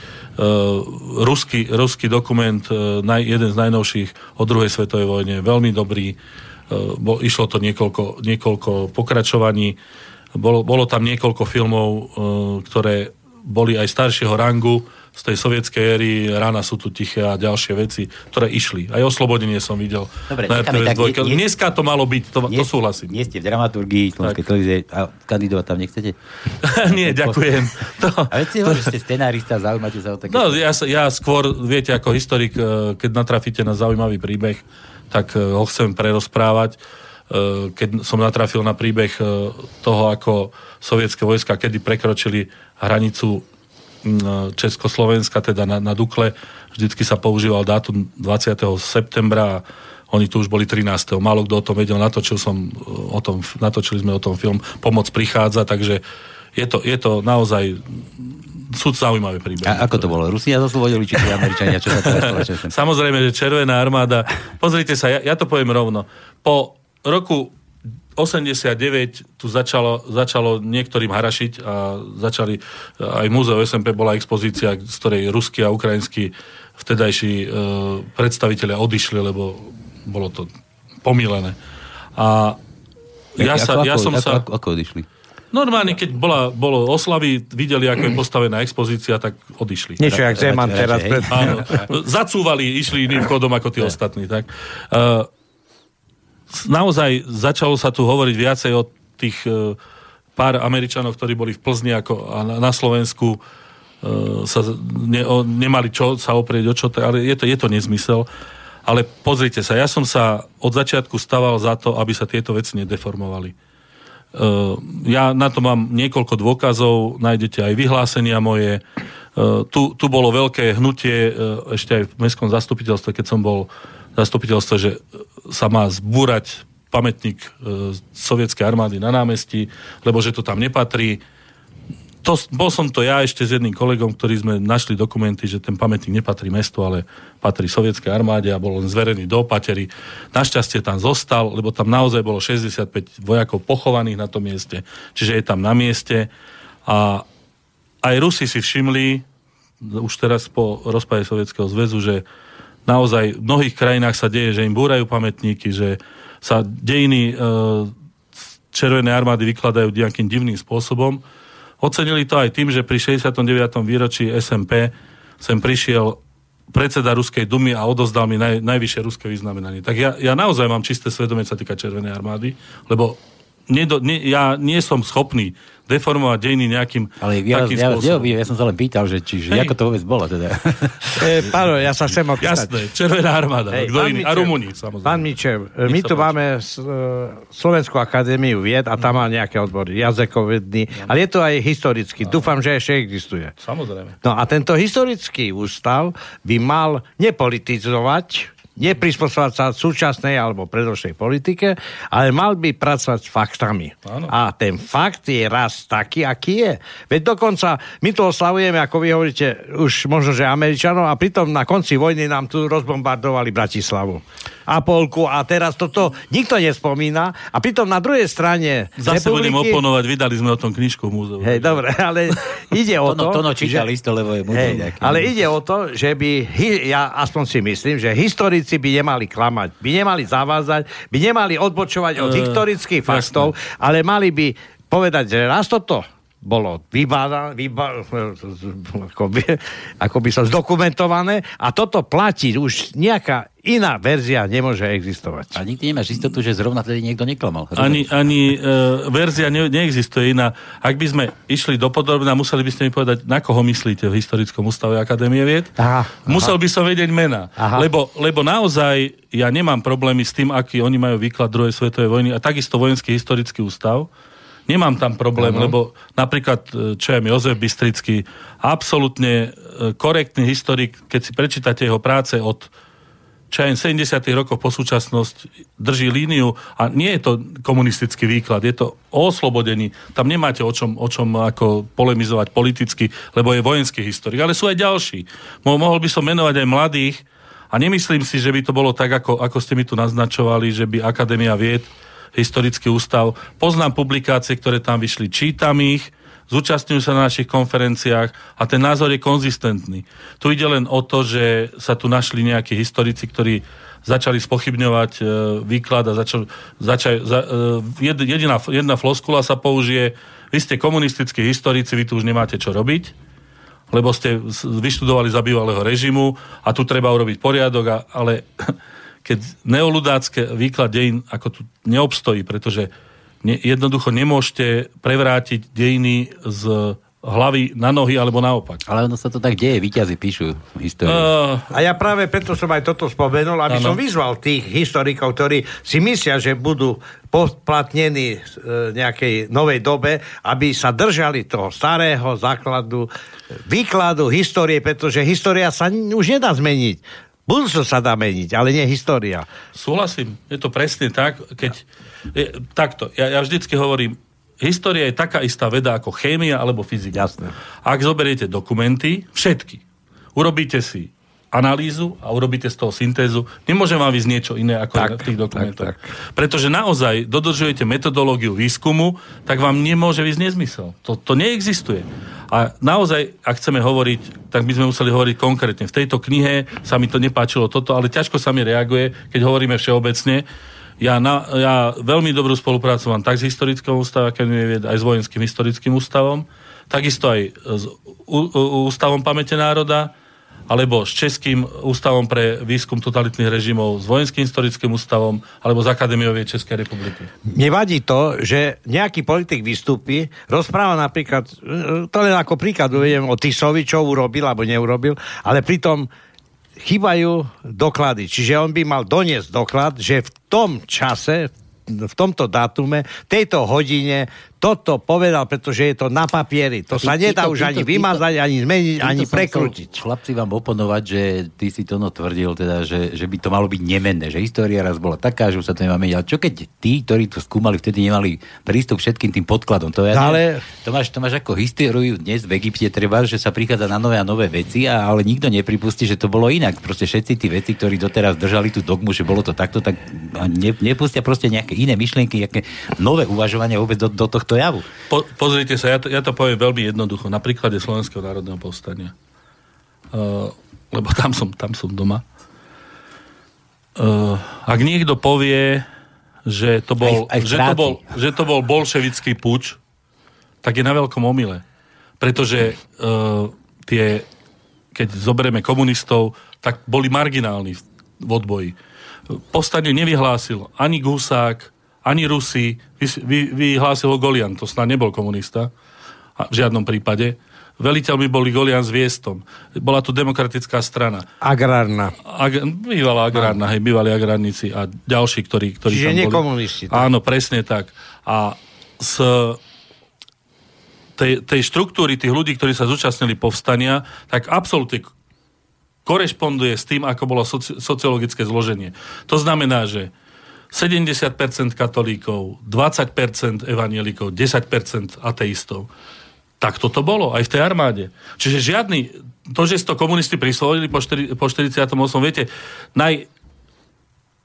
ruský, ruský dokument, uh, naj, jeden z najnovších o druhej svetovej vojne, veľmi dobrý. E, bo, išlo to niekoľko, niekoľko pokračovaní, bolo, bolo tam niekoľko filmov, e, ktoré boli aj staršieho rangu, z tej sovietskej éry, rána sú tu tiché a ďalšie veci, ktoré išli. Aj oslobodenie som videl Dobre, na tak, nie, Dneska to malo byť, to, nie, to súhlasím. Nie ste v dramaturgii slovenskej televízie a kandidovať tam nechcete? [LAUGHS] nie, ďakujem. [LAUGHS] To, a veď si to... že ste scenárista, zaujímate sa o také... No, ja, ja skôr, viete, ako historik, e, keď natrafíte na zaujímavý príbeh, tak e, ho chcem prerozprávať. E, keď som natrafil na príbeh toho, ako sovietské vojska kedy prekročili hranicu Československa, teda na, na Dukle, vždycky sa používal dátum 20. septembra a oni tu už boli 13. Málo kto o tom vedel, natočil som o tom, natočili sme o tom film Pomoc prichádza, takže je to, je to naozaj sú zaujímavé príbehy. A ako to bolo? Rusia zoslobodili, či Američania? Čo sa teraz [LAUGHS] Samozrejme, že Červená armáda... Pozrite sa, ja, ja to poviem rovno. Po roku 89 tu začalo, začalo niektorým harašiť a začali, aj múzeo SMP bola expozícia, z ktorej ruskí a ukrajinskí vtedajší e, predstaviteľia odišli, lebo bolo to pomílené. A ja, ako, sa, ja ako, som ako, sa... Ako, ako odišli? Normálne, keď bola, bolo oslavy, videli, ako je postavená expozícia, tak odišli. Niečo, jak Zeman teraz. Pred... Áno, zacúvali, išli iným chodom ako tí ostatní. Tak. Uh, naozaj začalo sa tu hovoriť viacej o tých uh, pár Američanov, ktorí boli v Plzni ako, a na, na Slovensku uh, sa ne, o, nemali čo sa oprieť o čo, ale je to, je to nezmysel. Ale pozrite sa, ja som sa od začiatku staval za to, aby sa tieto veci nedeformovali Eh, ja na to mám niekoľko dôkazov, nájdete aj vyhlásenia moje. Eh, tu, tu bolo veľké hnutie eh, ešte aj v mestskom zastupiteľstve, keď som bol v zastupiteľstve, že sa má zbúrať pamätník sovietskej armády na námestí, lebo že to tam nepatrí. to, bol som to ja ešte s jedným kolegom, ktorý sme našli dokumenty, že ten pamätník nepatrí mestu, ale patrí sovietskej armáde a bol len zverený do opatery. Našťastie tam zostal, lebo tam naozaj bolo 65 vojakov pochovaných na tom mieste, čiže je tam na mieste. A aj Rusi si všimli, už teraz po rozpade Sovietskeho zväzu, že naozaj v mnohých krajinách sa deje, že im búrajú pamätníky, že sa dejiny e, Červenej armády vykladajú nejakým divným spôsobom Ocenili to aj tým, že pri 69. výročí SMP sem prišiel predseda Ruskej dumy a odozdal mi naj, najvyššie ruské vyznamenanie. Tak ja, ja naozaj mám čisté svedomie, sa týka Červenej armády, lebo nedo, ne, ja nie som schopný deformovať dejiny nejakým Ale ja, takým ja, spôsobom. ja, ja som sa len pýtal, že čiže ako to vôbec bolo teda. [LAUGHS] E, páno, ja sa chcem opýtať. Jasné, Červená armáda. Hej, Kto pán iný? A Mičev, Rumúni, samozrejme. Pán Mičev, my tu páči. máme s- e, Slovenskú akadémiu vied a tam má nejaké odbory, jazykovedný, ale je to aj historický. Dúfam, že ešte existuje. Samozrejme. No a tento historický ústav by mal nepolitizovať, neprispôsobovať sa súčasnej alebo predošlej politike, ale mal by pracovať s faktami. Áno. A ten fakt je raz taký, aký je. Veď dokonca my to oslavujeme, ako vy hovoríte, už možno, že Američanov a pritom na konci vojny nám tu rozbombardovali Bratislavu. A polku a teraz toto nikto nespomína a pritom na druhej strane Zase budem republiky- oponovať, vydali sme o tom knižku v múzeu. Hej, dobre, [LAUGHS] ale ide o Tono, to... tono číta že- listo, lebo je Hej, nejaký. ale ide o to, že by, ja aspoň si myslím, že historici by nemali klamať, by nemali zavázať, by nemali odbočovať od Eh, historických faktov, ale mali by povedať, že raz toto bolo vybáda, vyba, [LAUGHS] ako, by, ako by sa zdokumentované a toto platí, už nejaká iná verzia nemôže existovať. A nikdy nemáš istotu, že zrovna tedy niekto neklamal. Ani, ani e, verzia ne, neexistuje iná. Ak by sme išli do podrobna, museli by ste mi povedať, na koho myslíte v Historickom ústave Akadémie vied. Aha, Musel by som vedieť mena. Aha. Lebo, lebo naozaj ja nemám problémy s tým, aký oni majú výklad druhej svetovej vojny a takisto vojenský historický ústav. Nemám tam problém, Áno. lebo napríklad, e, čo je Jozef Bystrický, absolútne e, korektný historik, keď si prečítate jeho práce od čo aj 70. rokov po súčasnosť drží líniu a nie je to komunistický výklad, je to o oslobodení. Tam nemáte o čom, o čom ako polemizovať politicky, lebo je vojenský historik. Ale sú aj ďalší. Mo- Mohol by som menovať aj mladých a nemyslím si, že by to bolo tak, ako, ako ste mi tu naznačovali, že by Akadémia vied, historický ústav, poznám publikácie, ktoré tam vyšli, čítam ich, zúčastňujú sa na našich konferenciách a ten názor je konzistentný. Tu ide len o to, že sa tu našli nejakí historici, ktorí začali spochybňovať e, výklad a začal, začal, za, e, jed, jedna floskula sa použije, vy ste komunistickí historici, vy tu už nemáte čo robiť, lebo ste vyštudovali za bývalého režimu a tu treba urobiť poriadok, a, ale [LAUGHS] keď neoludácké výklad dejín ako tu neobstojí, pretože ne, jednoducho nemôžete prevrátiť dejiny z hlavy na nohy alebo naopak. Ale ono sa to tak deje, výťazy píšu históriu. Uh, A ja práve preto som aj toto spomenul, aby Áno. som vyzval tých historikov, ktorí si myslia, že budú poplatnení e, nejakej novej dobe, aby sa držali toho starého základu, výkladu histórie, pretože história sa už nedá zmeniť. Budúcnosť sa dá meniť, ale nie história. Súhlasím, je to presne tak, keď... Je, takto, ja, ja vždycky hovorím, história je taká istá veda ako chémia alebo fyzika. Jasné. Ak zoberiete dokumenty, všetky, urobíte si analýzu a urobíte z toho syntézu, nemôže vám ísť niečo iné ako Tak, v tých dokumentoch. tak, tak. Pretože naozaj dodržujete metodológiu výskumu, tak vám nemôže ísť nezmysel. To, to neexistuje. A naozaj, ak chceme hovoriť, tak by sme museli hovoriť konkrétne. V tejto knihe sa mi to nepáčilo toto, ale ťažko sa mi reaguje, keď hovoríme všeobecne. Ja, na, ja veľmi dobrú spoluprácu mám tak s Historickou ústavom, Akadémie vied, aj s Vojenským historickým ústavom, takisto aj s Ústavom pamäte národa, alebo s Českým ústavom pre výskum totalitných režimov, s Vojenským historickým ústavom, alebo s Akadémiou Českej republiky. Nevadí to, že nejaký politik vystúpi, rozpráva napríklad, to len ako príklad uvediem o Tisovi, čo urobil alebo neurobil, ale pritom chýbajú doklady. Čiže on by mal doniesť doklad, že v tom čase, v tomto dátume, tejto hodine toto povedal, pretože je to na papieri. To sa nedá už ani vymazať, ani zmeniť, ani prekrútiť. Chlapci vám oponovať, že ty si to no tvrdil, teda, že, že by to malo byť nemenné, že história raz bola taká, že už sa to nemá meniť. Ale čo keď tí, ktorí to skúmali, vtedy nemali prístup všetkým tým podkladom? To, ja No, ale- to, máš, to máš ako históriu dnes v Egypte, treba, že sa prichádza na nové a nové veci, a, ale nikto nepripustí, že to bolo inak. Proste všetci tí veci, ktorí doteraz držali tú dogmu, že bolo to takto, tak ne, nepustia proste nejaké iné myšlienky, nejaké nové uvažovania vôbec do, do tohto javu. Po, pozrite sa, ja to, ja to poviem veľmi jednoducho. Na príklade Slovenského národného povstania. Uh, lebo tam som, tam som doma. Uh, ak niekto povie, že to bol, Aj v- aj v že to bol, že to bol bolševický puč, tak je na veľkom omyle. Pretože uh, tie, keď zoberieme komunistov, tak boli marginálni v odboji. Povstanie nevyhlásil ani Gusák, ani Rusi, vy, vy, vyhlásil ho Golian, to snad nebol komunista, a v žiadnom prípade. Veliteľmi boli Golian s Viestom. Bola tu demokratická strana. Agrárna. Ag- bývalá agrárna, hej, bývalí agrárnici a ďalší, ktorí, ktorí Čiže tam boli. komunisti, tak? Áno, presne tak. A z tej, tej štruktúry tých ľudí, ktorí sa zúčastnili povstania, tak absolútne korešponduje s tým, ako bolo soci- sociologické zloženie. To znamená, že 70% katolíkov, 20% evanielikov, 10% ateistov. Tak toto bolo aj v tej armáde. Čiže žiadny, to, že si to komunisti prisvojili po, 4, po 48. Viete, naj,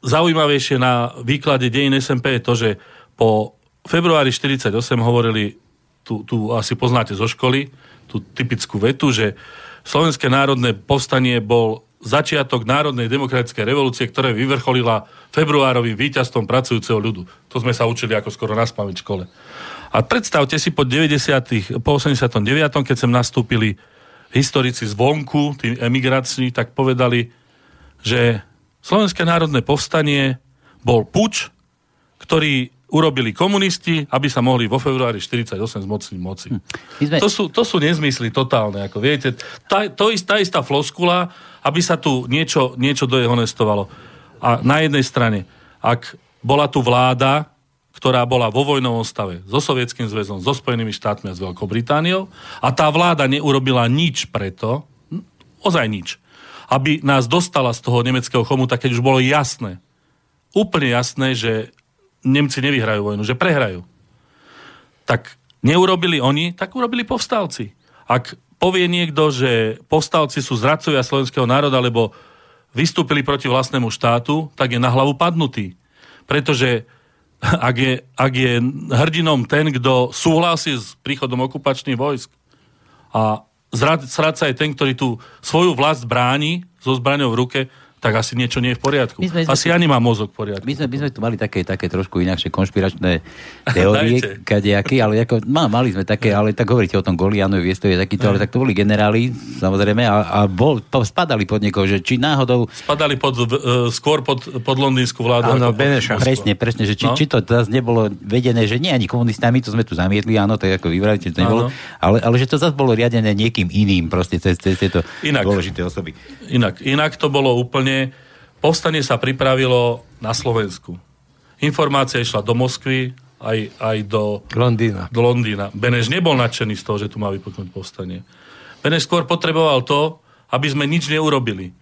zaujímavejšie na výklade dejín SMP je to, že po februári 48 hovorili, tu, tu asi poznáte zo školy, tú typickú vetu, že Slovenské národné povstanie bol začiatok národnej demokratickej revolúcie, ktorá vyvrcholila februárovým víťazstvom pracujúceho ľudu. To sme sa učili ako skoro na spamäť v škole. A predstavte si po 90. po 89. keď sem nastúpili historici zvonku, tí emigrační, tak povedali, že Slovenské národné povstanie bol puč, ktorý urobili komunisti, aby sa mohli vo februári 48 zmocniť moci. My sme- To, sú, to sú nezmysly totálne, ako viete. Tá, to ist, tá istá floskula, aby sa tu niečo, niečo dojehonestovalo. A na jednej strane, ak bola tu vláda, ktorá bola vo vojnovom stave so Sovietským zväzom, so Spojenými štátmi a s Veľkou Britániou a tá vláda neurobila nič preto, hm, ozaj nič, aby nás dostala z toho nemeckého chomuta, keď už bolo jasné, úplne jasné, že Nemci nevyhrajú vojnu, že prehrajú. Tak neurobili oni, tak urobili povstalci. Ak povie niekto, že povstalci sú zradcovia slovenského národa, lebo vystúpili proti vlastnému štátu, tak je na hlavu padnutý. Pretože [LAUGHS] ak je, ak je hrdinom ten, kto súhlasí s príchodom okupačných vojsk a zrad, zradca je ten, ktorý tú svoju vlast bráni so zbraňou v ruke, tak asi niečo nie je v poriadku. My sme- asi ani má mozog v poriadku. My sme, my sme tu mali také, také trošku inakšie konšpiračné [LAUGHS] teórie, kadejaké, ale ako, má, mali sme také, ale tak hovoríte o tom Golianovi, Viestovi, takýto, ale tak to boli generáli, samozrejme, a, a bol, po- spadali pod niekoho, že či náhodou, Spadali pod, uh, skôr pod, pod londýnsku vládu. Áno, Beneša. Presne, presne, že či, No. či to zase nebolo vedené, že nie ani komunistami, to sme tu zamietli, áno, to je ako vyvrajte, to nebolo, ale, ale že to zase bolo riadené niekým iným, proste cez, cez tieto Inak. dôležité osoby. Inak, inak to bolo úplne... Povstanie sa pripravilo na Slovensku. Informácia išla do Moskvy, aj, aj do, Londýna. do Londýna. Beneš nebol nadšený z toho, že tu má vypuknúť povstanie. Beneš skôr potreboval to, aby sme nič neurobili.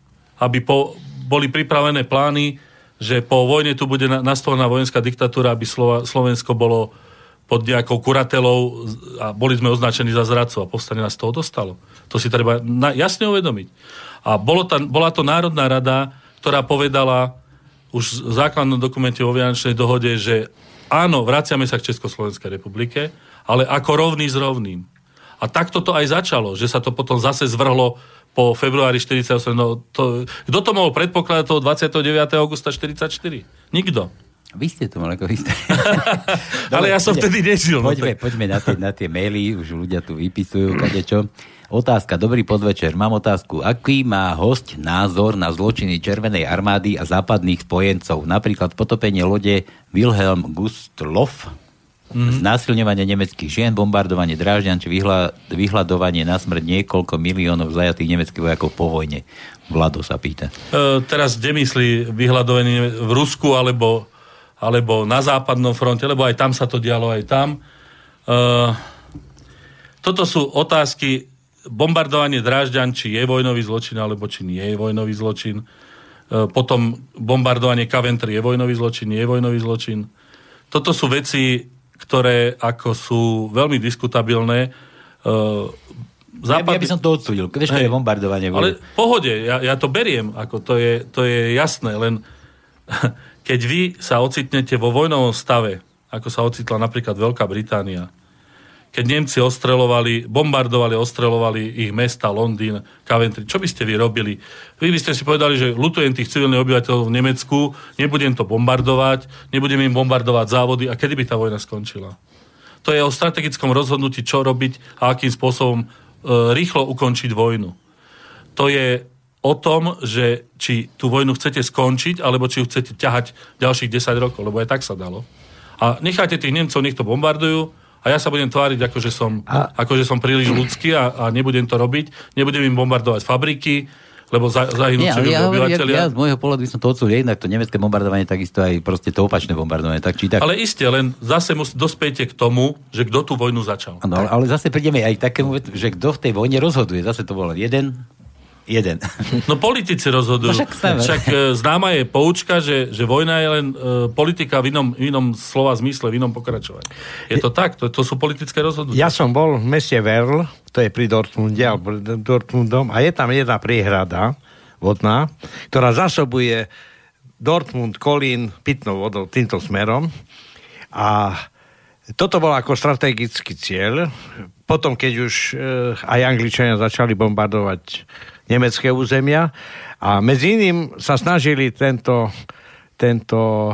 Aby po, boli pripravené plány, že po vojne tu bude na- nastolená vojenská diktatúra, aby Slova, Slovensko bolo pod nejakou kuratelou a boli sme označení za zradcov a povstanie nás toho dostalo. To si treba na, jasne uvedomiť. A bolo tam, bola to Národná rada, ktorá povedala už v základnom dokumente o Vianočnej dohode, že áno, vraciame sa k Československej republike, ale ako rovný s rovným. A takto to aj začalo, že sa to potom zase zvrhlo po februári 48. No, to, kto to mohol predpokladať toho 29. augusta 44? Nikto. Vy ste to mali ako isté. Ale ja som vtedy nežil. No, Poďme, tak- poďme na, tie, na tie maily, už ľudia tu vypisujú kadečo. Otázka, dobrý podvečer, mám otázku. Aký má host názor na zločiny Červenej armády a západných spojencov? Napríklad potopenie lode Wilhelm Gustloff, Mhm. mm-hmm. znásilňovanie nemeckých žien, bombardovanie Drážďan či vyhla, vyhľadovanie na smrť niekoľko miliónov zajatých nemeckých vojakov po vojne. Vlado sa pýta. E, teraz kde myslí vyhľadovanie v Rusku alebo, alebo na západnom fronte, lebo aj tam sa to dialo, aj tam. Uh, toto sú otázky, bombardovanie Drážďan, či je vojnový zločin, alebo či nie je vojnový zločin. Uh, potom bombardovanie Coventry je vojnový zločin, nie je vojnový zločin. Toto sú veci, ktoré ako sú veľmi diskutabilné. Uh, západ... ja, ja by som to odsudil. Vieš, to je bombardovanie. Ale pohode, ja, ja to beriem, ako to je, to je jasné, len [LAUGHS] keď vy sa ocitnete vo vojnovom stave, ako sa ocitla napríklad Veľká Británia, keď Nemci ostrelovali, bombardovali, ostrelovali ich mesta, Londýn, Coventry. Čo by ste vy robili? Vy by ste si povedali, že lutujem tých civilných obyvateľov v Nemecku, nebudem to bombardovať, nebudem im bombardovať závody a kedy by tá vojna skončila? To je o strategickom rozhodnutí, čo robiť a akým spôsobom e, rýchlo ukončiť vojnu. To je o tom, že či tú vojnu chcete skončiť, alebo či ju chcete ťahať ďalších 10 rokov, lebo aj tak sa dalo. A necháte tých Nemcov, nech to bombardujú, a ja sa budem tváriť, ako že som, a... ako že som príliš ľudský a, a nebudem to robiť. Nebudem im bombardovať fabriky, lebo za, zahynú ja, ja, obyvateľia. Ja, ja, z môjho pohľadu by som to odsúdil jednak to nemecké bombardovanie, takisto aj proste to opačné bombardovanie. Tak, či tak... Ale iste, len zase mus, dospejte k tomu, že kto tú vojnu začal. Ano, ale, ale zase prídeme aj k takému, že kto v tej vojne rozhoduje. Zase to bol jeden Jeden. [LAUGHS] No politici rozhodujú. No však, však e, známa je poučka, že, že vojna je len uh, politika v inom, v inom slova zmysle, v inom pokračovaní. Je to tak? To, to sú politické rozhodnutia. Ja som bol v meste Verl, to je pri Dortmunde, alebo Dortmundom, a je tam jedna priehrada vodná, ktorá zasobuje Dortmund, Kolín, pitnou vodou týmto smerom. A toto bol ako strategický cieľ. Potom, keď už e, aj Angličania začali bombardovať nemecké územia a medzi iným sa snažili tento, tento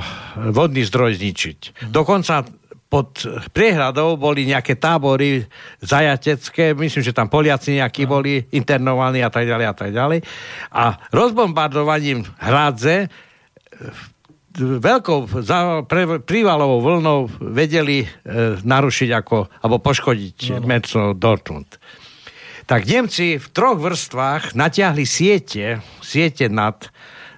vodný zdroj zničiť. Dokonca pod priehradou boli nejaké tábory zajatecké, myslím, že tam Poliaci nejakí no. boli internovaní a tak ďalej a tak ďalej. A rozbombardovaním hradze veľkou prívalovou vlnou vedeli e, narušiť ako, alebo poškodiť no, no. Metro Dortmund tak Nemci v troch vrstvách natiahli siete, siete nad,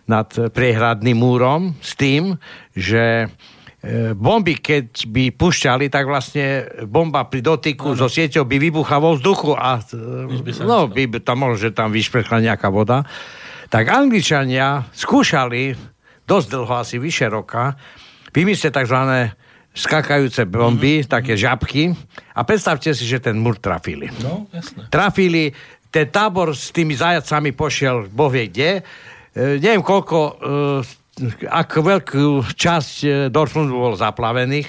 nad priehradným múrom s tým, že e, bomby, keď by pušťali, tak vlastne bomba pri dotyku no, no. so sieťou by vybuchla vo vzduchu a by no, by tam možno, že tam vyšprechla nejaká voda. Tak Angličania skúšali dosť dlho, asi vyše roka, vymyslieť tzv skakajúce bomby, mm-hmm. také žabky a predstavte si, že ten múr trafili. No, jasne. Trafili, ten tábor s tými zajacami pošiel bohvie kde. E, neviem koľko, e, ako veľkú časť e, Dortmundu bol zaplavených,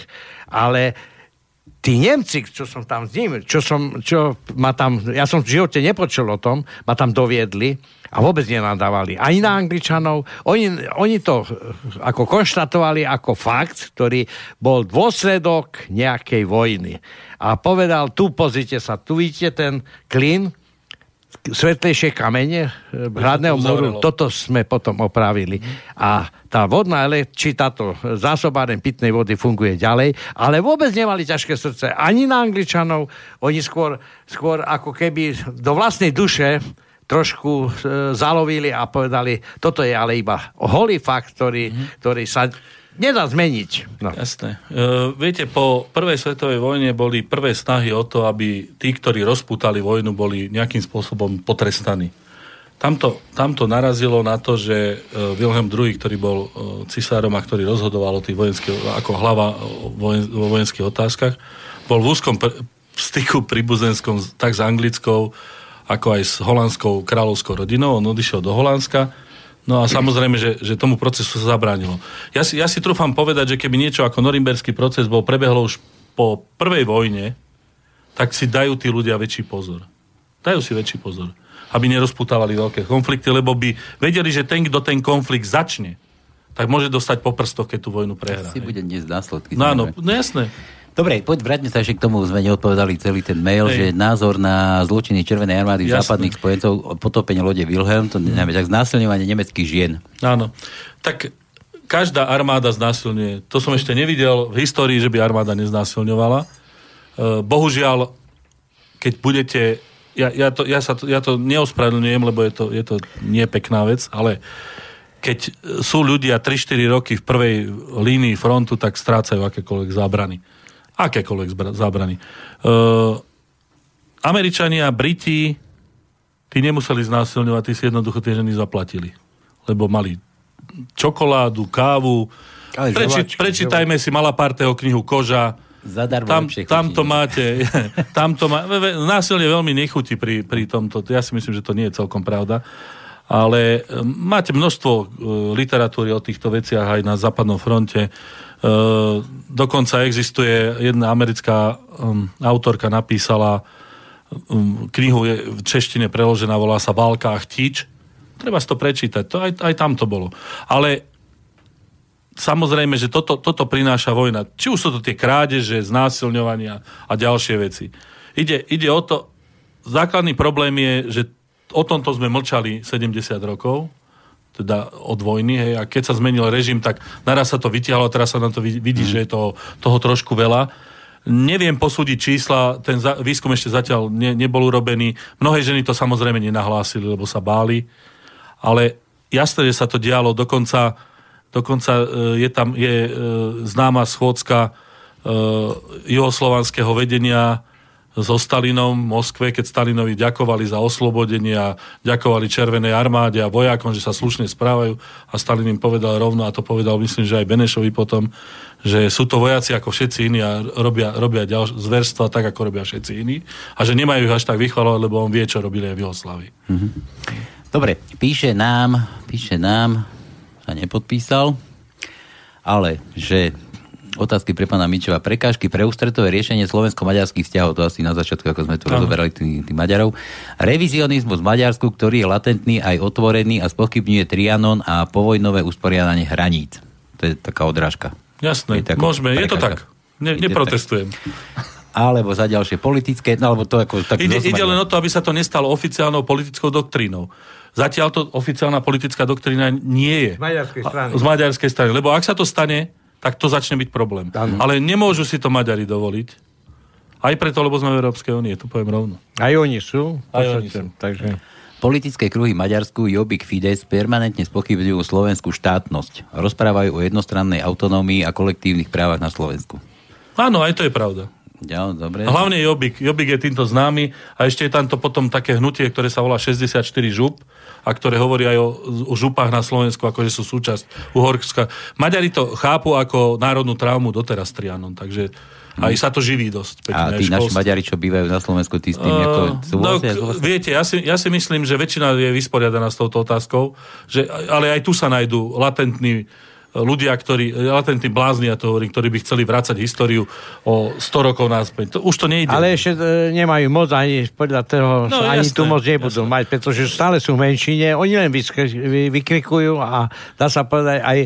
ale tí Nemci, čo som tam s nimi, čo som, čo ma tam, ja som v živote nepočul o tom, ma tam doviedli a vôbec nenadávali ani na Angličanov. Oni, oni to ako konštatovali ako fakt, ktorý bol dôsledok nejakej vojny. A povedal, tu pozrite sa, tu vidíte ten klin, svetlejšie kamene eh, hradného múru, toto sme potom opravili. A tá vodná či táto zásobáren pitnej vody funguje ďalej, ale vôbec nemali ťažké srdce ani na Angličanov, oni skôr, skôr ako keby do vlastnej duše trošku e, zalovili a povedali, toto je ale iba holý fakt, ktorý, mm-hmm. ktorý sa nedá zmeniť. No. Jasné. E, viete, po prvej svetovej vojne boli prvé snahy o to, aby tí, ktorí rozputali vojnu, boli nejakým spôsobom potrestaní. Tamto, tamto narazilo na to, že e, Wilhelm II, ktorý bol e, cisárom a ktorý rozhodoval o tých vojenských, ako hlava vojen, vo vojenských otázkach, bol v úzkom pr- styku príbuzenskom tak s anglickou, ako aj s holandskou kráľovskou rodinou. On odišiel do Holandska No a samozrejme, že, že tomu procesu sa zabránilo. Ja si, ja si trúfam povedať, že keby niečo ako norimberský proces bol prebehlo už po prvej vojne, tak si dajú tí ľudia väčší pozor. Dajú si väčší pozor. Aby nerozputávali veľké konflikty, lebo by vedeli, že ten, kto ten konflikt začne, tak môže dostať po prstoch, keď tú vojnu prehrá. Si bude dnes následky. No áno, no jasné. Dobre, poď vráťme sa ešte k tomu, sme neodpovedali celý ten mail, Hej. že názor na zločiny Červenej armády Jasne. západných spojencov, potopenie lode Wilhelm, to neviem, tak znásilňovanie nemeckých žien. Áno. Tak každá armáda znásilňuje. To som ešte nevidel v histórii, že by armáda neznásilňovala. E, bohužiaľ, keď budete... Ja, ja, to, ja, sa to, ja to neospravedlňujem, lebo je to, je to nie pekná vec, ale keď sú ľudia 3-4 roky v prvej línii frontu, tak strácajú akékoľvek zábrany Akékoľvek zbra- zábrany. Uh, Američania, Briti, tí nemuseli znásilňovať, tí si jednoducho tie ženy zaplatili. Lebo mali čokoládu, kávu. Ale Preči, žovačky, prečítajme si Malapárteho knihu Koža. Zadarmo Tam, tam to máte, [LAUGHS] tam to má, násilie veľmi nechutí pri, pri tomto. Ja si myslím, že to nie je celkom pravda. Ale e, máte množstvo e, literatúry o týchto veciach aj na západnom fronte. E, dokonca existuje jedna americká autorka napísala knihu je v češtine preložená, volá sa Válka a chtič. Treba si to prečítať, to aj, aj tam to bolo. Ale samozrejme, že toto, toto prináša vojna. Či už sú to tie krádeže, znásilňovania a ďalšie veci. Ide, ide o to, základný problém je, že o tomto sme mlčali 70 rokov, teda od vojny, hej, a keď sa zmenil režim, tak naraz sa to vytiahlo, teraz sa na to vid- vidí, že je toho, toho trošku veľa. Neviem posúdiť čísla, ten za, výskum ešte zatiaľ ne, nebol urobený. Mnohé ženy to samozrejme nenahlásili, lebo sa báli. Ale jasné, že sa to dialo. Dokonca, dokonca e, je tam je e, známa schôdzka e, juhoslovanského vedenia so Stalinom v Moskve, keď Stalinovi ďakovali za oslobodenie a ďakovali Červenej armáde a vojakom, že sa slušne správajú. A Stalin im povedal rovno, a to povedal myslím, že aj Benešovi potom, že sú to vojaci ako všetci iní a robia, robia ďalš- zverstva tak, ako robia všetci iní. A že nemajú ich až tak vychvalovať, lebo on vie, čo robili aj v Juhoslávii. Dobre, píše nám, píše nám, sa nepodpísal, ale že otázky pre pána Mičova. Prekážky pre ústretové riešenie slovensko-maďarských vzťahov, to asi na začiatku, ako sme tu Áno. rozoberali tých tý Maďarov. Revizionizmus v Maďarsku, ktorý je latentný aj otvorený a spochybňuje Trianon a povojnové usporiadanie hraníc. To je taká odrážka. Jasné, Je môžeme, je to prekážka. tak. Ne, neprotestujem. Alebo za ďalšie politické, no alebo to ako... Tak Ide, ide len o to, aby sa to nestalo oficiálnou politickou doktrínou. Zatiaľ to oficiálna politická doktrína nie je. Z maďarskej strany. Z maďarskej strany. Lebo ak sa to stane, tak to začne byť problém. Áno. Ale nemôžu si to Maďari dovoliť. Aj preto, lebo sme v Európskej únie, to poviem rovno. Aj oni sú. Aj oni sú. Takže... Politické kruhy Maďarsku Jobbik Fides permanentne spochybňujú slovenskú štátnosť. Rozprávajú o jednostrannej autonómii a kolektívnych právach na Slovensku. Áno, aj to je pravda. Ja, dobre. Hlavne Jobbik. Jobbik je týmto známy a ešte je tam to potom také hnutie, ktoré sa volá 64 žup a ktoré hovorí aj o, o župách na Slovensku, ako že sú súčasť Uhorska. Maďari to chápu ako národnú traumu doteraz Trianon, takže aj sa to živí dosť. pekne, a tí naši. Maďari, čo bývajú na Slovensku, tí s tým, ako Uh, no, k- viete, ja si, ja si myslím, že väčšina je vysporiadaná s touto otázkou, že, ale aj tu sa nájdú latentní ľudia, ktorí, latentní blázni, ja to hovorím, ktorí by chceli vrácať históriu o 100 rokov náspäť. To, už to nejde. Ale ešte e, nemajú moc, ani podľa toho, No, ani jasné, tu moc nebudú jasné. mať, pretože stále sú v menšine, oni len vyskri, vy, vykrikujú a dá sa povedať aj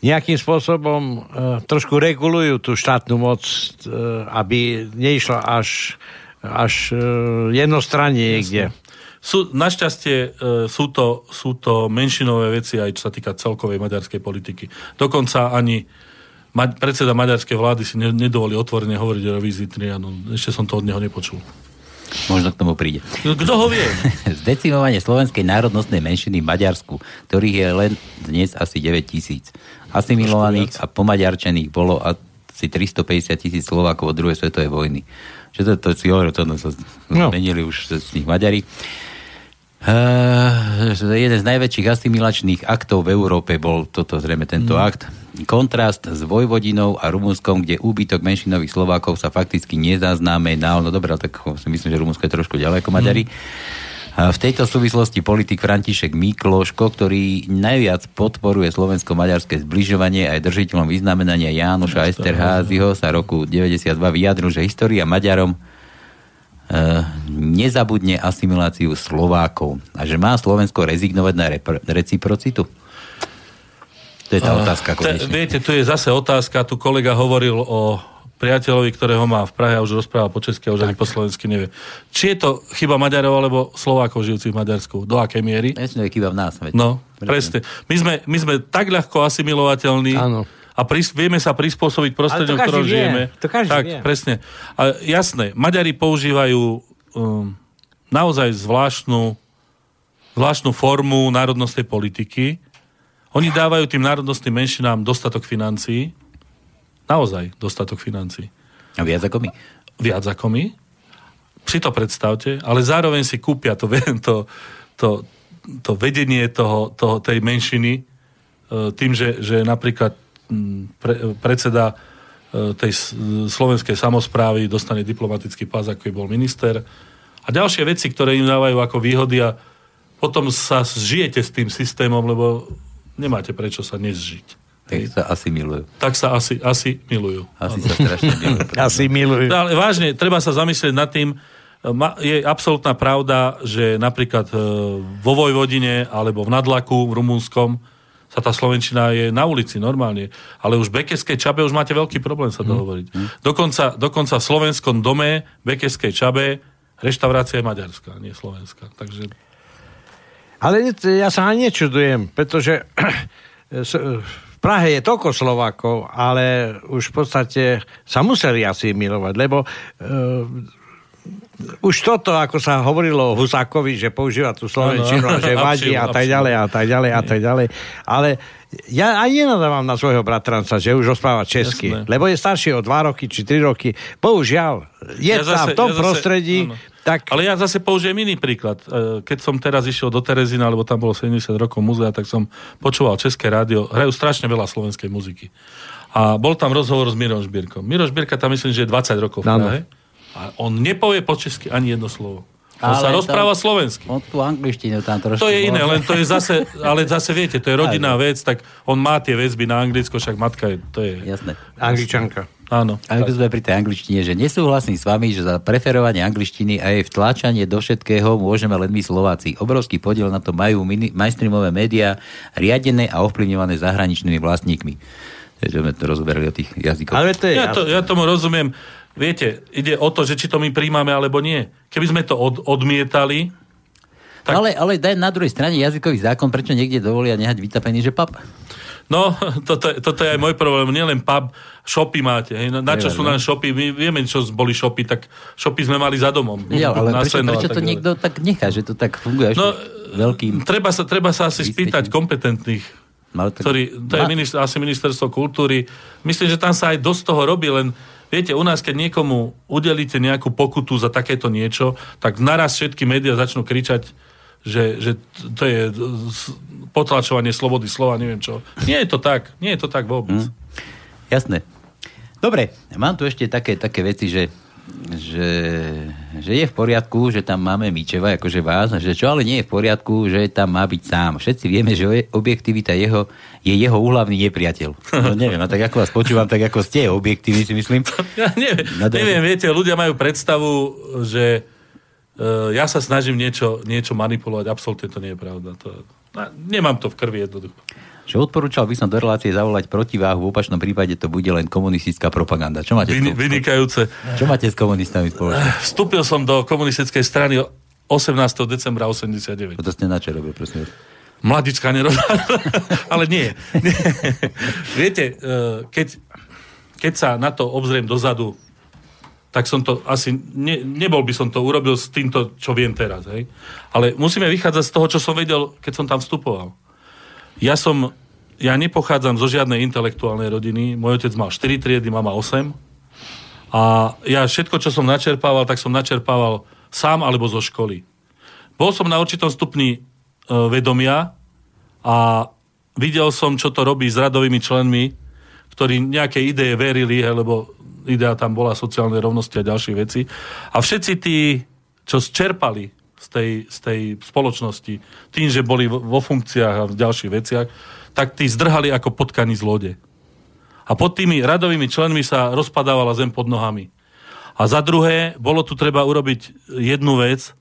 nejakým spôsobom e, trošku regulujú tú štátnu moc, e, aby neišla až, až e, jednostranne niekde. Sú, našťastie e, sú, to, sú to menšinové veci, aj čo sa týka celkovej maďarskej politiky. Dokonca ani ma, predseda maďarskej vlády si ne, nedovolí otvorene hovoriť o revízii Trianon. Ešte som to od neho nepočul. Možno k tomu príde. Kto ho vie? [LAUGHS] Zdecimovanie slovenskej národnostnej menšiny v Maďarsku, ktorých je len dnes asi 9 tisíc. Asimilovaných a pomaďarčených bolo asi 350 tisíc Slovákov od druhej svetovej vojny. Čo to, to si hovoril, to no, sa No. zmenili už z tých Maďari. Uh, jeden z najväčších asimilačných aktov v Európe bol toto zrejme tento akt. Kontrast s Vojvodinou a Rumunskom, kde úbytok menšinových Slovákov sa fakticky nezaznamenal. No dobré, tak si myslím, že Rumunsko je trošku ďaleko Maďari. A v tejto súvislosti politik František Mikloško, ktorý najviac podporuje slovensko-maďarské zbližovanie aj držiteľom vyznamenania Jánoša Esterházyho sa roku 92 vyjadril, že história Maďarom nezabudne asimiláciu Slovákov a že má Slovensko rezignovať na repr- reciprocitu? To je tá otázka. Te, konečne. viete, tu je zase otázka, tu kolega hovoril o priateľovi, ktorého má v Prahe a už rozpráva po česky a už ani po slovensky nevie. Či je to chyba Maďarov alebo Slovákov žijúcich v Maďarsku? Do akej miery? Jasne, je chyba v nás. Veď. No, presne. My sme, my sme tak ľahko asimilovateľní Áno. A pris, vieme sa prispôsobiť prostrediu, v ktorom vie. žijeme. To každý tak, vie. presne. A jasné, Maďari používajú um, naozaj zvláštnu, zvláštnu formu národnostnej politiky. Oni dávajú tým národnostným menšinám dostatok financií. Naozaj dostatok financií. A viac ako my? Viac ako my. Si to predstavte, ale zároveň si kúpia to, [LAUGHS] to, to, to vedenie toho, toho, tej menšiny e, tým, že, že napríklad pre, predseda e, tej slovenskej samozprávy dostane diplomatický pás, ako bol minister a ďalšie veci, ktoré im dávajú ako výhody a potom sa zžijete s tým systémom, lebo nemáte prečo sa nezžiť. Tak sa asi milujú. Tak sa asi, asi milujú. Asi sa strašne milujú. [LAUGHS] asi milujú. No, ale vážne, treba sa zamyslieť nad tým, je absolútna pravda, že napríklad e, vo Vojvodine alebo v Nadlaku v Rumunskom sa tá Slovenčina je na ulici normálne. Ale už v Bekeskej Čabe už máte veľký problém sa dohovoriť. Mm. Dokonca, dokonca v slovenskom dome Bekeskej Čabe reštaurácia je maďarská, nie slovenská. Takže... Ale ja sa ani nečudujem, pretože [CLEARS THROAT] Prahe je toľko Slovákov, ale už v podstate sa museli asi milovať, lebo uh, už toto, ako sa hovorilo o Husákovi, že používa tú slovenčinu že [LAUGHS] vadí a tak ďalej a tak ďalej a tak ďalej. Ale ja aj nenadávam na svojho bratranca, že už rozpráva česky, Jasné. lebo je starší o 2 roky či 3 roky. Bohužiaľ, je ja tam v tom ja prostredí, zase, tak... Ale ja zase použijem iný príklad. E, keď som teraz išiel do Terezina, lebo tam bolo 70 rokov muzea, tak som počúval České rádio. Hrajú strašne veľa slovenskej muziky. A bol tam rozhovor s Miroš Birkom. Miroš Birka tam myslím, že je 20 rokov v Prahe. A on nepovie po česky ani jedno slovo. On ale sa rozpráva to, slovensky. On tú angličtinu tam trošku... To je iné, len to je zase, [LAUGHS] ale zase viete, to je rodinná vec, tak on má tie väzby na Anglicko, však matka je, to je... Jasné. Angličanka. Áno. A ako sme pri tej angličtine, že nesúhlasím s vami, že za preferovanie angličtiny a jej vtláčanie do všetkého môžeme len my Slováci. Obrovský podiel na to majú mini, mainstreamové médiá, riadené a ovplyvňované zahraničnými vlastníkmi. Takže sme to rozoberali o tých jazykoch. Ale to je, ja, to, ja tomu rozumiem. Viete, ide o to, že či to my príjmame alebo nie. Keby sme to od, odmietali, tak... Ale, ale daj na druhej strane jazykový zákon, prečo niekde dovolia nehať vytapený, že pap? No, [LAUGHS] toto, toto je aj môj problém. Nielen pub, shopy máte. Hej. Na čo sú nám shopy? My vieme, čo boli shopy, tak shopy sme mali za domom. Ja, ale prečo, prečo to niekto tak nechá, že to tak funguje? No, veľkým... Treba sa, treba sa asi spýtať kompetentných ktorý, to je minister, asi ministerstvo kultúry. Myslím, že tam sa aj dosť toho robí, len Viete, u nás, keď niekomu udelíte nejakú pokutu za takéto niečo, tak naraz všetky médiá začnú kričať, že, že to je potlačovanie slobody slova, neviem čo. Nie je to tak. Nie je to tak vôbec. Mm. Jasné. Dobre, mám tu ešte také, také veci, že že, že je v poriadku, že tam máme Mičeva, akože vás, že čo ale nie je v poriadku, že tam má byť sám. Všetci vieme, že objektivita jeho, je jeho úhlavný nepriateľ. No neviem, no tak ako vás počúvam, tak ako ste objektívni, si myslím. [LAUGHS] Ja neviem, no, neviem, viete, ľudia majú predstavu, že uh, ja sa snažím niečo, niečo manipulovať, absolútne to nie je pravda. To, no, nemám to v krvi jednoducho že odporúčal by som do relácie zavolať protiváhu, v opačnom prípade to bude len komunistická propaganda. Čo máte Vyn, Vynikajúce. Čo máte s komunistami spoločne? Vstúpil som do komunistickej strany 18. decembra 89. To ste na čo robil, prosím? Mladička nerobá. [LAUGHS] Ale nie. nie. [LAUGHS] Viete, e, keď, keď sa na to obzriem dozadu, tak som to asi, ne, nebol by som to urobil s týmto, čo viem teraz. Hej? Ale musíme vychádzať z toho, čo som vedel, keď som tam vstupoval. Ja som, ja nepochádzam zo žiadnej intelektuálnej rodiny. Môj otec mal 4 triedy, mama 8. A ja všetko, čo som načerpával, tak som načerpával sám alebo zo školy. Bol som na určitom stupni e, vedomia a videl som, čo to robí s radovými členmi, ktorí nejaké ideje verili, lebo idea tam bola sociálnej rovnosti a ďalšie veci. A všetci tí, čo čerpali z tej, z tej spoločnosti, tým, že boli vo funkciách a v ďalších veciach, tak tí zdrhali ako potkaní z lode. A pod tými radovými členmi sa rozpadávala zem pod nohami. A za druhé, bolo tu treba urobiť jednu vec,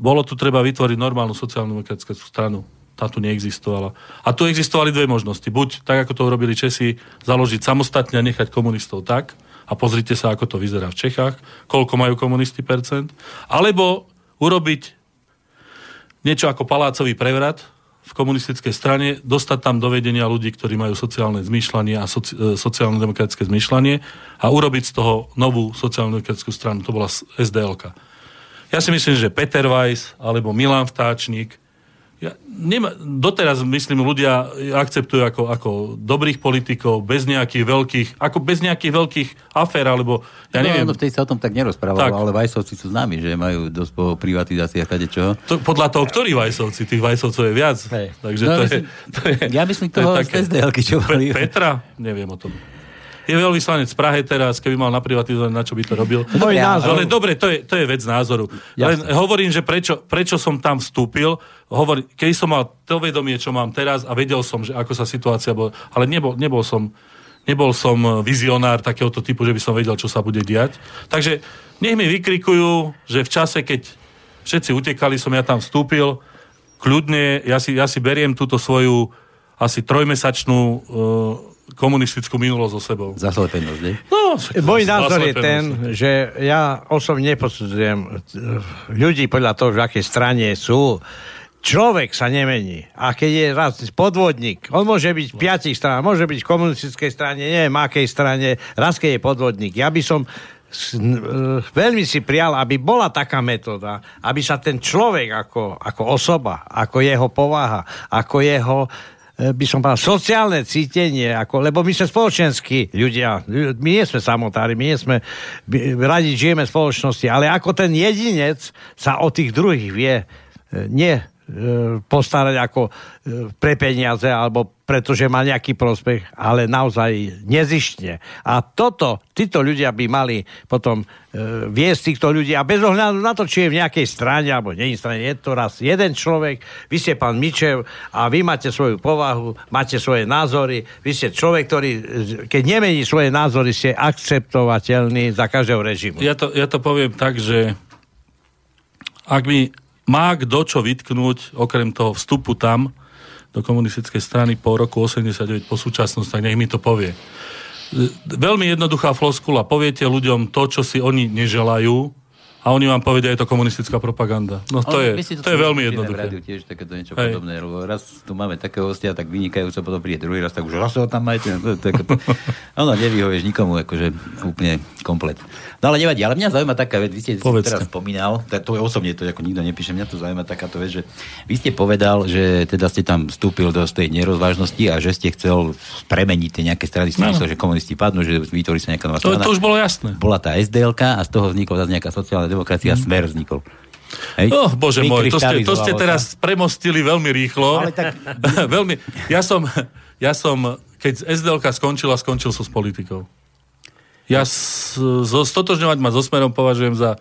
bolo tu treba vytvoriť normálnu sociálnu demokratickú stranu. Tá tu neexistovala. A tu existovali dve možnosti. Buď, tak ako to urobili Česi, založiť samostatne a nechať komunistov tak, a pozrite sa, ako to vyzerá v Čechách, koľko majú komunisti percent, alebo urobiť niečo ako palácový prevrat v komunistickej strane, dostať tam do vedenia ľudí, ktorí majú sociálne zmýšľanie a soci, e, sociálno-demokratické zmýšľanie a urobiť z toho novú sociálno-demokratickú stranu. To bola SDLK. Ja si myslím, že Peter Weiss alebo Milan Vtáčnik ja, nema, doteraz, myslím, ľudia akceptujú ako, ako dobrých politikov, bez nejakých veľkých, ako bez nejakých veľkých afér, alebo ja neviem. No, no vtedy sa o tom tak nerozprávalo, tak. ale Vajsovci sú známi, že majú dosť po privatizácii a kade čo. To, podľa toho, ktorí Vajsovci, tých Vajsovcov je viac. Hej. Takže no, to, myslím, je, to je... Ja myslím toho to také, z sdl čo Pe- Petra? Neviem o tom je veľvyslanec v Prahe teraz, keby mal naprivatizovať, na čo by to robil. Môj názor. Ale dobre, to je, to je vec názoru. Len hovorím, že prečo, prečo som tam vstúpil, hovorím, keď som mal to vedomie, čo mám teraz a vedel som, že ako sa situácia bola, ale nebol, nebol som nebol som vizionár takéhoto typu, že by som vedel, čo sa bude diať. Takže nech mi vykrikujú, že v čase, keď všetci utekali, som ja tam vstúpil, kľudne, ja si, ja si beriem túto svoju asi trojmesačnú uh, komunistickú minulosť so sebou. Zaslepenosť, nie? No, Môj názor je ten, že ja osobne neposudzujem eh, ľudí podľa toho, v akej strane sú. Človek sa nemení. A keď je raz podvodník, on môže byť v piatich stranách, môže byť v komunistickej strane, neviem akej strane, raz keď je podvodník. Ja by som eh, veľmi si prial, aby bola taká metóda, aby sa ten človek ako, ako osoba, ako jeho povaha, ako jeho E, by som povedal, sociálne cítenie, ako, lebo my sme spoločenskí ľudia, my nie sme samotári, my nie sme, radi žijeme v spoločnosti, ale ako ten jedinec sa o tých druhých vie, e, nie E, postarať ako e, pre peniaze alebo pretože má nejaký prospech, ale naozaj nezištne. A toto, títo ľudia by mali potom e, viesť týchto ľudí a bez ohľadu na to, či je v nejakej strane alebo nie strane, je to raz jeden človek, vy ste pán Mičev a vy máte svoju povahu, máte svoje názory, vy ste človek, ktorý, keď nemení svoje názory, ste akceptovateľný za každého režimu. Ja to, ja to poviem tak, že ak mi má kto čo vytknúť, okrem toho vstupu tam, do komunistickej strany po roku 89, po súčasnosť, tak nech mi to povie. Veľmi jednoduchá floskula. Poviete ľuďom to, čo si oni neželajú, a oni vám povedia, je to komunistická propaganda. No to, je, to, to je veľmi jednoduché. V tiež takéto niečo Hej. podobné, lebo raz tu máme takého hostia, tak vynikajúco, potom príde druhý raz, tak už raz ho tam majte. To, ono [LAUGHS] nevyhovieš nikomu, akože úplne komplet. No ale nevadí, ale mňa zaujíma taká vec, vy ste Povedzte. teraz spomínal, to je osobne to ako nikto nepíše, mňa to zaujíma takáto vec, že vy ste povedal, že teda ste tam vstúpil do tej nerozvážnosti a že ste chcel premeniť tie nejaké strany, no. že komunisti padnú, že vytvorí sa nejaká nová strana. To, to už bolo jasné. Bola tá SDLK a z toho vznikla nejaká sociálna demokracia, mm. smer vznikol. Hej. Oh, bože môj, to ste, to ste teraz premostili veľmi rýchlo. Ale tak... [LAUGHS] veľmi. Ja som, ja som, keď SDLK skončila, skončil som s politikou. Ja so, stotožňovať ma so smerom považujem za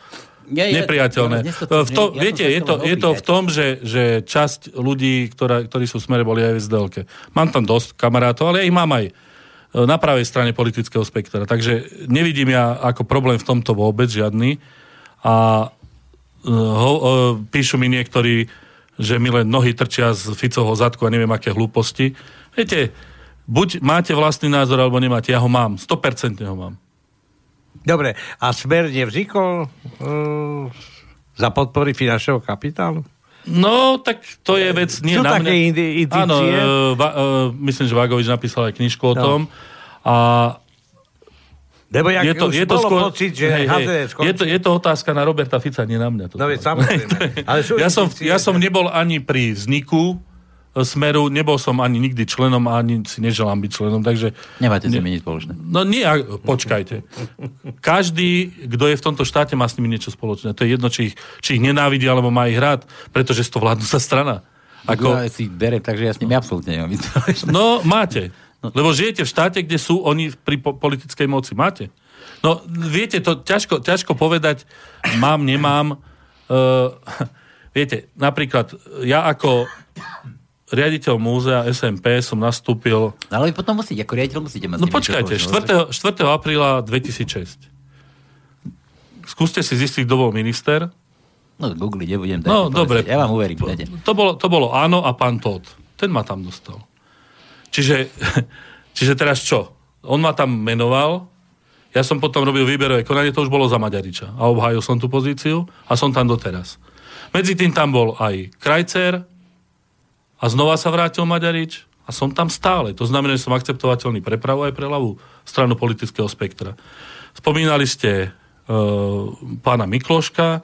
ja, ja, nepriateľné. Ja, v to, ja viete, je to, je to v tom, že, že časť ľudí, ktorá, ktorí sú v smere, boli aj v SDLke. Mám tam dosť kamarátov, ale ja ich mám aj e, na pravej strane politického spektra. Takže nevidím ja ako problém v tomto vôbec žiadny. A uh, ho, uh, píšu mi niektorí, že mi len nohy trčia z Ficovho zadku a neviem aké hlúposti. Viete, buď máte vlastný názor, alebo nemáte. Ja ho mám. 100% ho mám. Dobre, a Smer nevznikol uh, za podpory finančného kapitálu? No, tak to je vec nie Sú na také mňa. Indi- Áno, uh, va, uh, myslím, že Vagovič napísal aj knižku o no. tom. A lebo jak je to, je to skôr, pocit, že hej, hej, je, to, je to otázka na Roberta Fica, nie na mňa. No, veď, samozrejme. [LAUGHS] Ale ja, som, ja som nebol ani pri vzniku Smeru, nebol som ani nikdy členom a ani si neželám byť členom, takže... Nemáte s nimi nič spoločné. No nie, počkajte. Každý, kto je v tomto štáte, má s nimi niečo spoločné. To je jedno, či ich, či ich nenávidí, alebo má ich rád, pretože to vládnu sa strana. Ako... Ja si berem, takže ja s nimi absolútne nemám No, máte. Lebo žijete v štáte, kde sú oni pri po- politickej moci. Máte. No, viete, to ťažko, ťažko povedať, mám, nemám. Uh, [LAUGHS] viete, napríklad, ja ako riaditeľ múzea SMP som nastúpil... No, ale vy potom musíte, ako riaditeľ musíte mať... No počkajte, 4. 4. apríla 2006. Skúste si zistiť, kto bol minister. No, Google, nebudem. No, dobre. Ja vám uverím. To, to, bolo, to bolo áno a pán Todd. Ten ma tam dostal. Čiže, [LAUGHS] čiže teraz čo? On ma tam menoval, ja som potom robil výberové konanie, to už bolo za Maďariča. A obhájil som tú pozíciu a som tam doteraz. Medzi tým tam bol aj Krajcer, a znova sa vrátil Maďarič a som tam stále. To znamená, že som akceptovateľný pre pravú aj pre ľavú stranu politického spektra. Spomínali ste uh, pána Mikloška,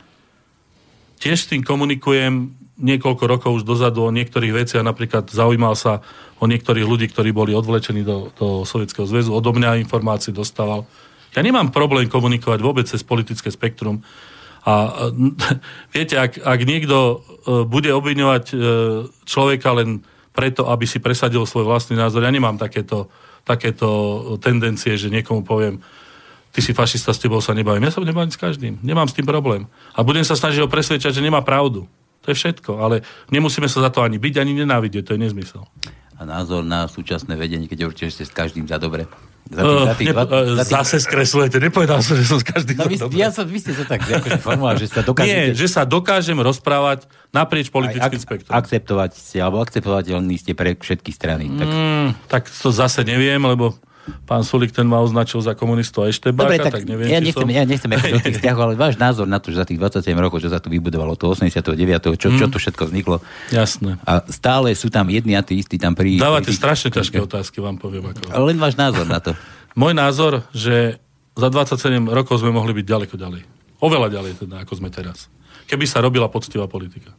tiež s tým komunikujem, niekoľko rokov už dozadu o niektorých veciach, napríklad zaujímal sa o niektorých ľudí, ktorí boli odvlečení do, do Sovietskeho zväzu, odo mňa informácie dostával. Ja nemám problém komunikovať vôbec cez politické spektrum. A [LAUGHS] viete, ak, ak niekto e, bude obviňovať e, človeka len preto, aby si presadil svoj vlastný názor, ja nemám takéto, takéto tendencie, že niekomu poviem, ty si fašista, s tebou sa nebavím. Ja sa nebavím s každým. Nemám s tým problém. A budem sa snažiť ho presvedčať, že nemá pravdu. To je všetko. Ale nemusíme sa za to ani byť, ani nenávidieť. To je nezmysel. A názor na súčasné vedenie, keď určite ste s každým za dobre. Za tých, za tých, uh, za tých... Zase skreslujete, nepovedal som, že som s každým no, vy, ja som, vy ste to tak akože že sa dokážete... Nie, že sa dokážem rozprávať naprieč politickým ak, spektrom. Akceptovať ste, alebo akceptovateľní ste pre všetky strany. Tak... Mm, tak to zase neviem, lebo pán Sulik ten ma označil za komunistu a ešte Dobre, tak, tak neviem, ja nechcem, som... ja nechcem do tých vzťahov, ale váš názor na to, že za tých 27 rokov, čo sa tu vybudovalo, to 89. čo, mm. čo tu všetko vzniklo. Jasné. A stále sú tam jedni a tí istí tam pri... Dávate pri... strašne ťažké otázky, vám poviem. Ako... Ale len váš názor na to. Môj názor, že za 27 rokov sme mohli byť ďaleko ďalej. Oveľa ďalej teda, ako sme teraz. Keby sa robila poctivá politika.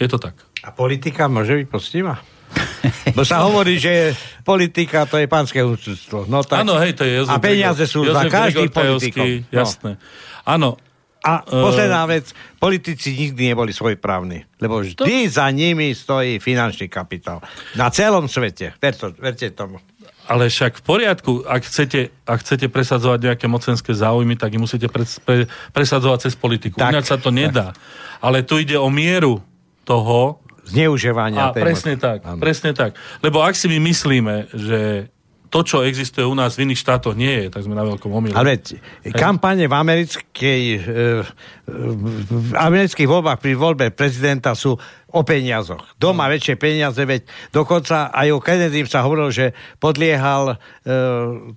Je to tak. A politika môže byť poctivá? [LAUGHS] Bo sa hovorí, že politika to je pánske účudstvo. No tak... Áno, hej, to je Jozef A peniaze sú Jozef za každý politikom. No. Jasné. Áno. A posledná uh... vec, politici nikdy neboli svojprávni, lebo vždy to... za nimi stojí finančný kapitál. Na celom svete. Verte, verte tomu. Ale však v poriadku, ak chcete, ak chcete presadzovať nejaké mocenské záujmy, tak ich musíte pre, pre, presadzovať cez politiku. Tak, Ináč sa to nedá. Tak. Ale tu ide o mieru toho, zneužívania. A presne moci. tak, ano. presne tak. Lebo ak si my myslíme, že to, čo existuje u nás v iných štátoch, nie je, tak sme na veľkom omyle. Ale kampane v americkej, e, v amerických voľbách pri voľbe prezidenta sú o peniazoch. Doma no. väčšie peniaze, veď dokonca aj o Kennedy sa hovorilo, že podliehal e,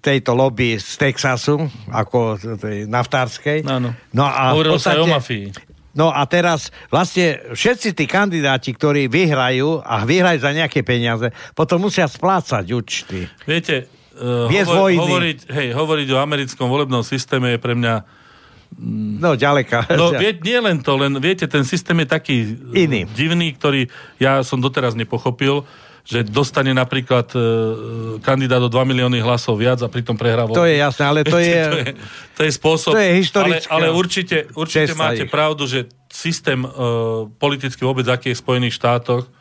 tejto lobby z Texasu, ako tej naftárskej. Áno. No a Hovorilo podstate, sa aj o mafii. No a teraz vlastne všetci tí kandidáti, ktorí vyhrajú a vyhrajú za nejaké peniaze, potom musia splácať účty. Viete, uh, hovor, hovoriť, hej, hovoriť o americkom volebnom systéme je pre mňa mm, No, ďaleka. No, vie, nie len to, len viete, ten systém je taký Iný. divný, ktorý ja som doteraz nepochopil že dostane napríklad e, kandidát o 2 milióny hlasov viac a pritom prehrá To je jasné, ale to [LAUGHS] je... to, je to je spôsob. To je historické. Ale, ale určite, určite máte ich. pravdu, že systém e, politicky vôbec, aký je v Spojených štátoch,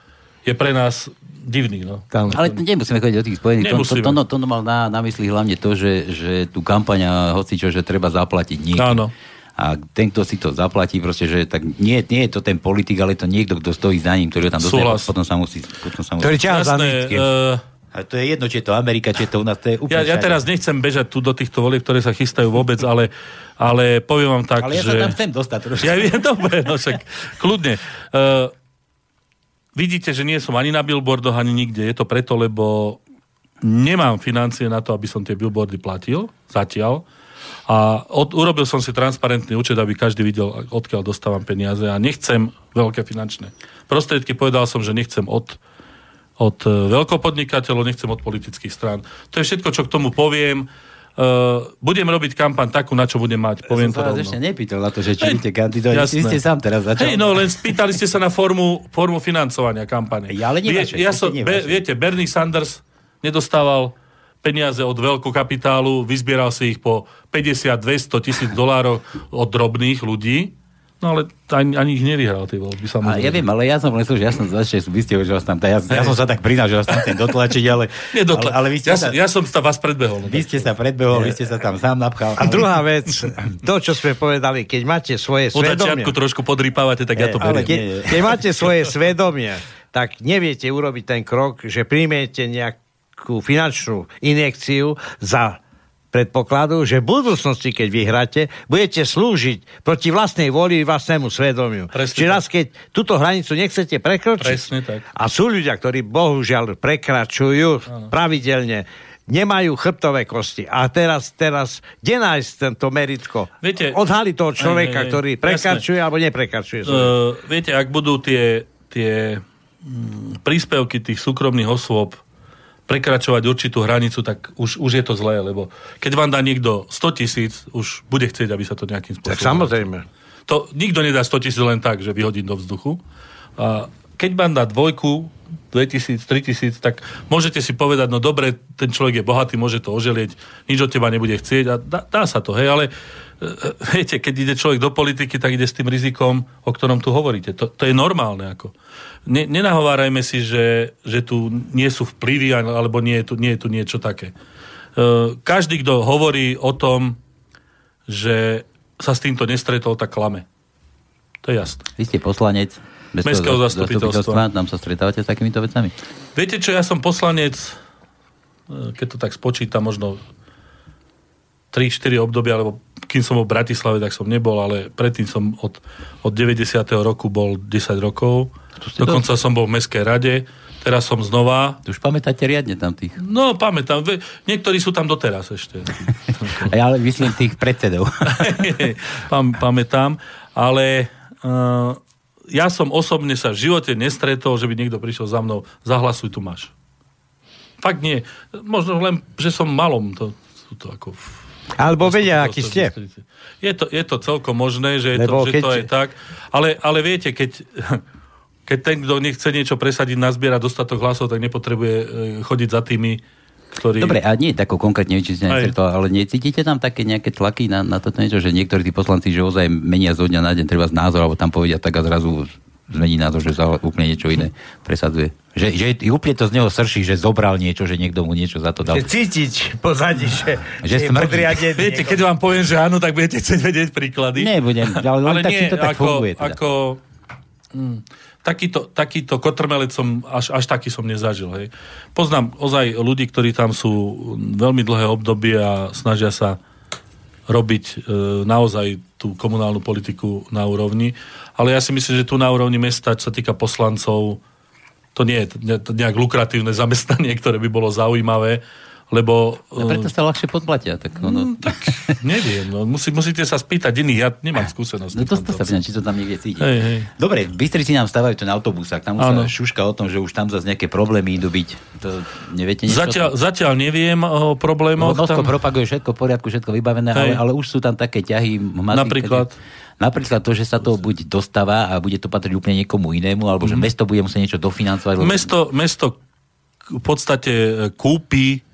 je pre nás divný. No. Tam, ale nemusíme chodiť do tých spojených. To, to, to, to, to mal na, na mysli hlavne to, že, že tú kampaň, hoci čo, že treba zaplatiť niekým. Áno a ten, kto si to zaplatí, proste, že tak nie, nie je to ten politik, ale je to niekto, kto stojí za ním, ktorý ho tam dostane, potom sa musí... Potom sa musí... Ktorý ťa za uh... A to je jedno, či je to Amerika, či je to u nás, to je úplne ja, ja teraz nechcem bežať tu do týchto volieb, ktoré sa chystajú vôbec, ale, ale poviem vám tak, ale ja že... Ja sa tam chcem dostať trošku. Ja viem, [LAUGHS] dobre, no však kľudne. Uh, vidíte, že nie som ani na billboardoch, ani nikde. Je to preto, lebo nemám financie na to, aby som tie billboardy platil zatiaľ. A od, urobil som si transparentný účet, aby každý videl, odkiaľ dostávam peniaze a nechcem veľké finančné prostriedky. Povedal som, že nechcem od, od e, veľkopodnikateľov, nechcem od politických strán. To je všetko, čo k tomu poviem. Uh, budem robiť kampaň takú, na čo budem mať. Poviem ja som to ešte nepýtal na to, že či idete kandidovať. Vy ste sám teraz začal. Hej, no len spýtali ste sa na formu, formu financovania kampane. Ja, ale Vie, ja som, be, viete, Bernie Sanders nedostával peniaze od veľkokapitálu, vyzbieral si ich po 50, 200 tisíc dolárov od drobných ľudí, No ale ani, ani ich nevyhral tie voľby, samozrejme. A ja viem, ale ja som len že ja som začal, vy ste že vás tam, ja, ja som sa tak prinal, že vás tam ten dotlačiť, ale, [LAUGHS] Nedotla- ale, ale vy ste ja, sa, ja som sa vás predbehol. No vy ste sa predbehol, vy ste sa tam sám napchal. A ale... druhá vec, to, čo sme povedali, keď máte svoje Od svedomie... Od trošku podrýpávate, tak ja to beriem. Keď, keď máte svoje svedomie, tak neviete urobiť ten krok, že príjmete nejak nejakú finančnú injekciu za predpokladu, že v budúcnosti, keď vyhráte, budete slúžiť proti vlastnej voli, vlastnému svedomiu. Presne Čiže raz, keď túto hranicu nechcete prekročiť, Presne tak. a sú ľudia, ktorí bohužiaľ prekračujú ano. pravidelne, nemajú chrbtové kosti. A teraz, teraz, kde nájsť tento meritko? Viete, Odhali toho človeka, aj, aj, aj, ktorý prekračuje jasné. alebo neprekračuje. Uh, viete, ak budú tie, tie mm, príspevky tých súkromných osôb prekračovať určitú hranicu, tak už, už je to zlé, lebo keď vám dá niekto 100 tisíc, už bude chcieť, aby sa to nejakým spôsobom... Tak samozrejme. To nikto nedá 100 tisíc len tak, že vyhodím do vzduchu. A keď vám dá dvojku, 2000, 3000, tak môžete si povedať, no dobre, ten človek je bohatý, môže to oželieť, nič od teba nebude chcieť a dá, dá sa to, hej, ale viete, keď ide človek do politiky, tak ide s tým rizikom, o ktorom tu hovoríte. To, to je normálne. Ako. Ne, nenahovárajme si, že, že tu nie sú vplyvy, alebo nie je tu, nie je tu niečo také. E, každý, kto hovorí o tom, že sa s týmto nestretol, tak klame. To je jasné. Vy ste poslanec, Mestského zastupiteľstva. Tam sa stretávate s takýmito vecami? Viete čo, ja som poslanec, e, keď to tak spočítam, možno 3-4 obdobia, alebo kým som bol v Bratislave, tak som nebol, ale predtým som od, od 90. roku bol 10 rokov. Dokonca som bol v Mestskej rade. Teraz som znova. Už pamätáte riadne tam tých? No, pamätám. Niektorí sú tam doteraz ešte. [LAUGHS] ja ale myslím tých predsedov. [LAUGHS] Pam, pamätám. Ale uh, ja som osobne sa v živote nestretol, že by niekto prišiel za mnou, zahlasuj, tu máš. Fakt nie. Možno len, že som malom. To, sú to ako... Alebo vedia, aký ste. Je to, je to celkom možné, že, je to, že keď... to je tak. Ale, ale viete, keď, [LAUGHS] keď ten, kto nechce niečo presadiť, nazbiera dostatok hlasov, tak nepotrebuje e, chodiť za tými, ktorí... Dobre, a nie tako konkrétne, či ste to, ale necítite tam také nejaké tlaky na, na toto niečo, že niektorí tí poslanci, že ozaj menia zo dňa na deň treba názor, alebo tam povedia tak a zrazu zmení názor, že sa úplne niečo iné presadzuje. Že, že úplne to z neho srší, že zobral niečo, že niekto mu niečo za to dal. Cítiť pozadí, že, že smrdí. Viete, keď vám poviem, že áno, tak budete chcieť vedieť príklady. Nebudem, ale, ale tak, nie, to tak ako, funguje. Teda. Ako, hm, takýto, takýto kotrmelec som, až, až taký som nezažil. Hej. Poznám ozaj ľudí, ktorí tam sú veľmi dlhé obdobie a snažia sa robiť e, naozaj tú komunálnu politiku na úrovni. Ale ja si myslím, že tu na úrovni mesta, čo sa týka poslancov, to nie je nejak lukratívne zamestnanie, [LAUGHS] ktoré by bolo zaujímavé lebo... A preto sa ľahšie podplatia. Tak, ono... Mm, tak neviem, no, musí, musíte sa spýtať iných, ja nemám skúsenosť. No to, to sa či to tam niekde cíti. Hej, hej. Dobre, Bystrici nám stávajú ten autobusák, tam sa šuška o tom, že už tam zase nejaké problémy idú byť. To neviete niečo? Zatiaľ, zatiaľ neviem o problémoch. No, tam... propaguje všetko v poriadku, všetko vybavené, ale, ale, už sú tam také ťahy. Mazy, Napríklad? Napríklad to, že sa to buď dostáva a bude to patriť úplne niekomu inému, alebo že mhm. mesto bude musieť niečo dofinancovať. Mesto, mesto v podstate kúpi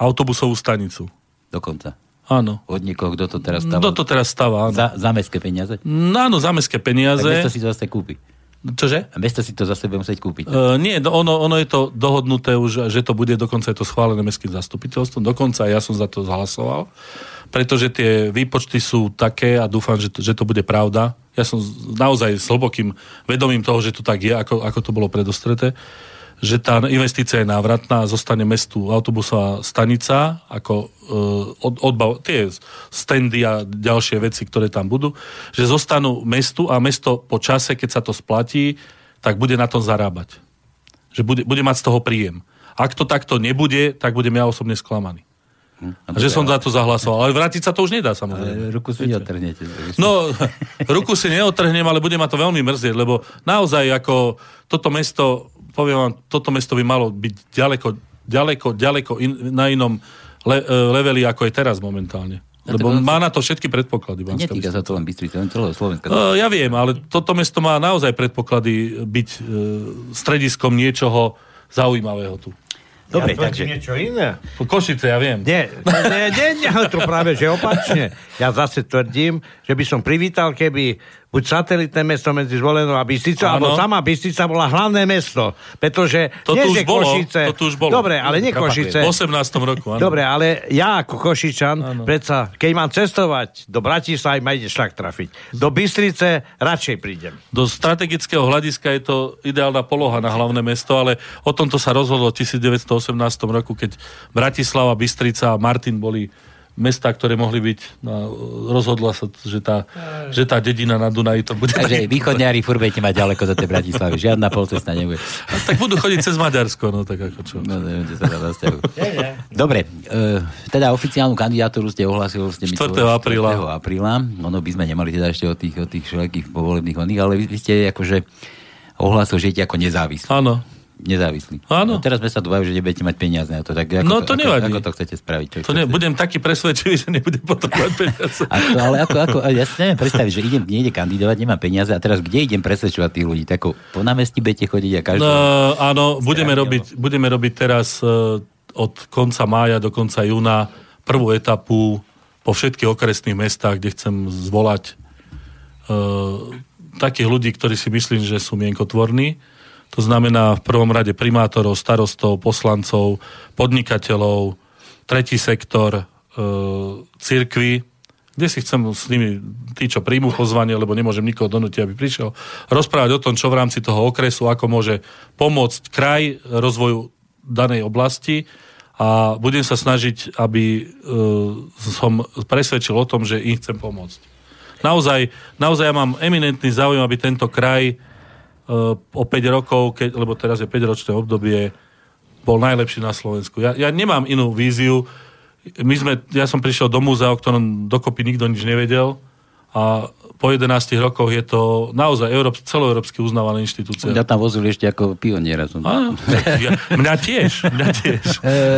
autobusovú stanicu. Dokonca. Áno. Od niekoho, kto to teraz stáva. Kto to teraz stáva, áno. Za, za mestské peniaze? No, áno, za mestské peniaze. Tak mesto si to zase kúpi. Čože? A mesto si to za sebe musieť kúpiť. Uh, nie, no, ono, ono je to dohodnuté už, že to bude, dokonca je to schválené mestským zastupiteľstvom, dokonca ja som za to zahlasoval, pretože tie výpočty sú také a dúfam, že to, že to bude pravda. Ja som naozaj s hlbokým vedomím toho, že to tak je, ako, ako to bolo predostreté že tá investícia je návratná a zostane mestu autobusová stanica ako uh, od, odbav, tie standy a ďalšie veci, ktoré tam budú, že zostanú mestu a mesto po čase, keď sa to splatí, tak bude na tom zarábať. Že bude, bude mať z toho príjem. Ak to takto nebude, tak budem ja osobne sklamaný. Hm, a že som za to zahlasoval. Ale vrátiť sa to už nedá, samozrejme. Ale ruku si neotrhnete. No, [LAUGHS] ruku si neotrhnem, ale bude ma to veľmi mrzieť, lebo naozaj ako toto mesto poviem vám, toto mesto by malo byť ďaleko, ďaleko, ďaleko in, na inom le, e, leveli, ako je teraz momentálne. Lebo má na to všetky predpoklady. Netýka sa to len Bystrice, len celého Slovenska. Uh, ja viem, ale toto mesto má naozaj predpoklady byť uh, strediskom niečoho zaujímavého tu. Dobre, ja takže... niečo iné. Košice, ja viem. Nie, nie, nie, nie, to práve, že opačne. Ja zase tvrdím, že by som privítal, keby buď satelitné mesto medzi Zvolenou a Bysticou, alebo sama Bystica bola hlavné mesto. Pretože to nie, že bolo, Košice... To tu už bolo. Dobre, ale nie Košice. V 18. roku, áno. Dobre, ale ja ako Košičan, ano. predsa, keď mám cestovať do Bratislavy, ma ide šlak trafiť. Do Bystrice radšej prídem. Do strategického hľadiska je to ideálna poloha na hlavné mesto, ale o tomto sa rozhodlo v 1918 roku, keď Bratislava, Bystrica a Martin boli mesta, ktoré mohli byť, no, rozhodla sa, že tá, že tá dedina na Dunaji to bude... Takže východňári furt budete mať ďaleko do tej Bratislavy, žiadna polcesta nebude. No, tak budú chodiť cez Maďarsko, no tak ako čo. No, neviem, sa Dobre, e, teda oficiálnu kandidatúru ste ohlasili ste 4. apríla. 4. apríla. Ono by sme nemali teda ešte o tých, o tých všelijakých povolebných oných, ale vy, vy ste akože ohlasil, že ako nezávislý. Áno. Nezávislí. Áno. A teraz sme sa dvajú, že nebudete mať peniaze na to. Tak ako, No, to nevadí. Ako, ako to chcete spraviť? Čo To ne, budem taký presvedčivý, že nebudem potrebovať peniaze. A to, ale ako, ako, ja si neviem predstaviť, že idem niekde kandidovať, nemám peniaze a teraz kde idem presvedčovať tých ľudí? Tak po námestí budete chodiť a každý... No, áno, budeme robiť, budeme robiť teraz e, od konca mája do konca júna prvú etapu po všetkých okresných mestách, kde chcem zvolať e, takých ľudí, ktorí si myslím, že sú mienkotvorní. To znamená v prvom rade primátorov, starostov, poslancov, podnikateľov, tretí sektor, e, cirkvy, kde si chcem s nimi, tí, čo príjmu pozvanie, lebo nemôžem nikoho donútiť, aby prišiel, rozprávať o tom, čo v rámci toho okresu, ako môže pomôcť kraj rozvoju danej oblasti a budem sa snažiť, aby e, som presvedčil o tom, že im chcem pomôcť. Naozaj, naozaj ja mám eminentný záujem, aby tento kraj o 5 rokov, keď, lebo teraz je 5-ročné obdobie, bol najlepší na Slovensku. Ja, ja nemám inú víziu. My sme, ja som prišiel do múzea, o ktorom dokopy nikto nič nevedel a po 11 rokoch je to naozaj Európ, celoeurópsky uznávaná inštitúcia. Ja tam vozili ešte ako pioniera. Som. Á, ja, mňa tiež, mňa tiež.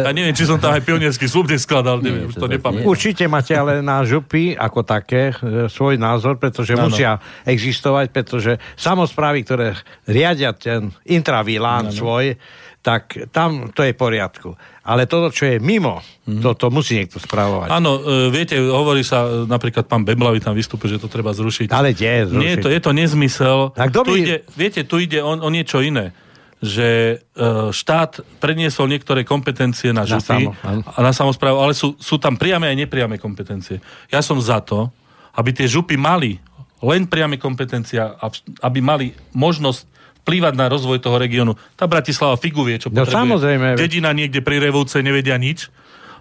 A neviem, či som tam aj pionierský slub neskladal, neviem, Nie, už to to nepamätám. Určite máte ale na župy ako také e, svoj názor, pretože Áno. musia existovať, pretože samozprávy, ktoré riadia ten intravilán svoj, tak tam to je v poriadku. Ale toto, čo je mimo, Mhm. to, to musí niekto spravovať. Áno, e, viete, hovorí sa, e, napríklad pán Beblavy tam vystúpil, že to treba zrušiť. Ale kde zrušiť? Nie, to je to nezmysel. Tak tu by- ide, viete, tu ide o, o niečo iné že e, štát preniesol niektoré kompetencie na Na župy samo- a na samozprávu, ale sú, sú tam priame aj nepriame kompetencie. Ja som za to, aby tie župy mali len priame kompetencie a v- aby mali možnosť vplývať na rozvoj toho regiónu. Tá Bratislava figu vie, čo No, potrebuje. samozrejme. Dedina niekde pri Revúce nevedia nič,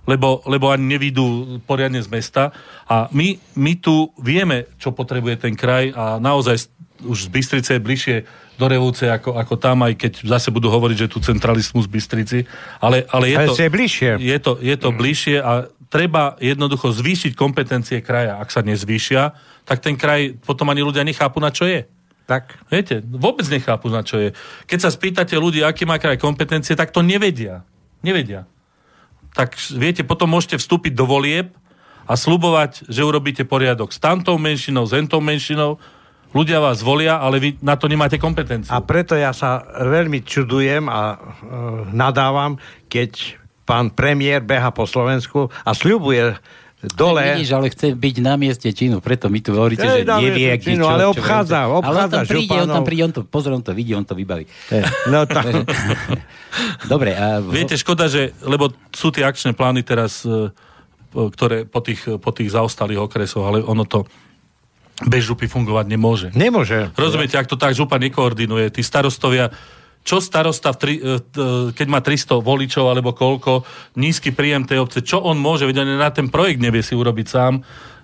lebo, lebo ani nevidú poriadne z mesta. A my, my tu vieme, čo potrebuje ten kraj a naozaj už z Bystrice je bližšie do Revúce ako, ako tam, aj keď zase budú hovoriť, že tu centralizmus v Bystrici. Ale, ale je Ale to... ste bližšie. Je to, je to bližšie a treba jednoducho zvýšiť kompetencie kraja. Ak sa nezvýšia, tak ten kraj potom ani ľudia nechápu, na čo je. Tak. Viete, vôbec nechápu, na čo je. Keď sa spýtate ľudí, aký má kraj kompetencie, tak to nevedia. Nevedia. Tak viete, potom môžete vstúpiť do volieb a slubovať, že urobíte poriadok s tamtou menšinou, s entou menšinou. Ľudia vás volia, ale vy na to nemáte kompetenciu. A preto ja sa veľmi čudujem a e, nadávam, keď pán premiér beha po Slovensku a sľubuje dole... Vidíš, ale chce byť na mieste činu, preto my tu hovoríte, Ej, že nevie, kde činu, čo, ale čo obchádza, veľmi- obchádza Ale on tam príde, on tam príde, on to, pozor, on to vidí, on to vybaví. No tak. [LAUGHS] Dobre, a... Viete, škoda, že, lebo sú tie akčné plány teraz, e, po- ktoré po tých, po tých zaostalých okresoch, ale ono to bez župy fungovať nemôže. Nemôže. Rozumiete, ak to tak župa nekoordinuje, tí starostovia, čo starosta, v tri, e, t- keď má 300 voličov alebo koľko, nízky príjem tej obce, čo on môže, veď na ten projekt nevie si urobiť sám,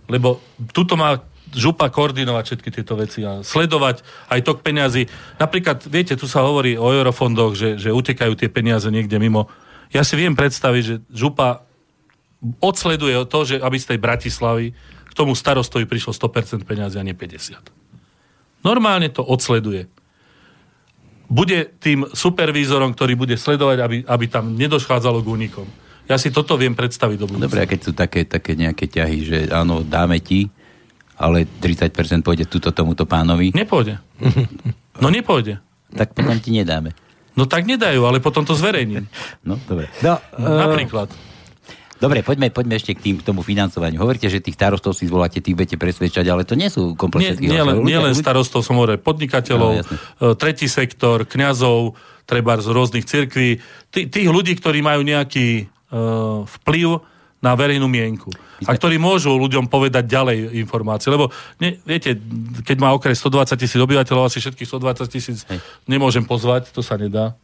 lebo tuto má župa koordinovať všetky tieto veci a sledovať aj tok peňazí. Napríklad, viete, tu sa hovorí o eurofondoch, že, že utekajú tie peniaze niekde mimo. Ja si viem predstaviť, že župa odsleduje to, že aby z tej Bratislavy k tomu starostovi prišlo 100% peniazy a nie 50. Normálne to odsleduje. Bude tým supervízorom, ktorý bude sledovať, aby, aby tam nedochádzalo k únikom. Ja si toto viem predstaviť do budúcna. Dobre, a keď sú také, také nejaké ťahy, že áno, dáme ti, ale 30% pôjde tuto tomuto pánovi, Nepôjde. No nepôjde. tak potom ti nedáme. No tak nedajú, ale potom to zverejním. No, dobre. No, e, Napríklad. Dobre, poďme, poďme ešte k, tým, k tomu financovaniu. Hovoríte, že tých starostov si zvoláte, tých budete presvedčať, ale to nie sú Nie, komplet všetkých nie, len, nie len starostov, som hovoril, podnikateľov, No, jasne. tretí sektor, kňazov, treba z rôznych cirkví, tí, tých ľudí, ktorí majú nejaký e, vplyv na verejnú mienku a ktorí môžu ľuďom povedať ďalej informácie. Lebo ne, viete, keď má okres 120 tisíc obyvateľov, asi všetkých 120 tisíc nemôžem pozvať, to sa nedá.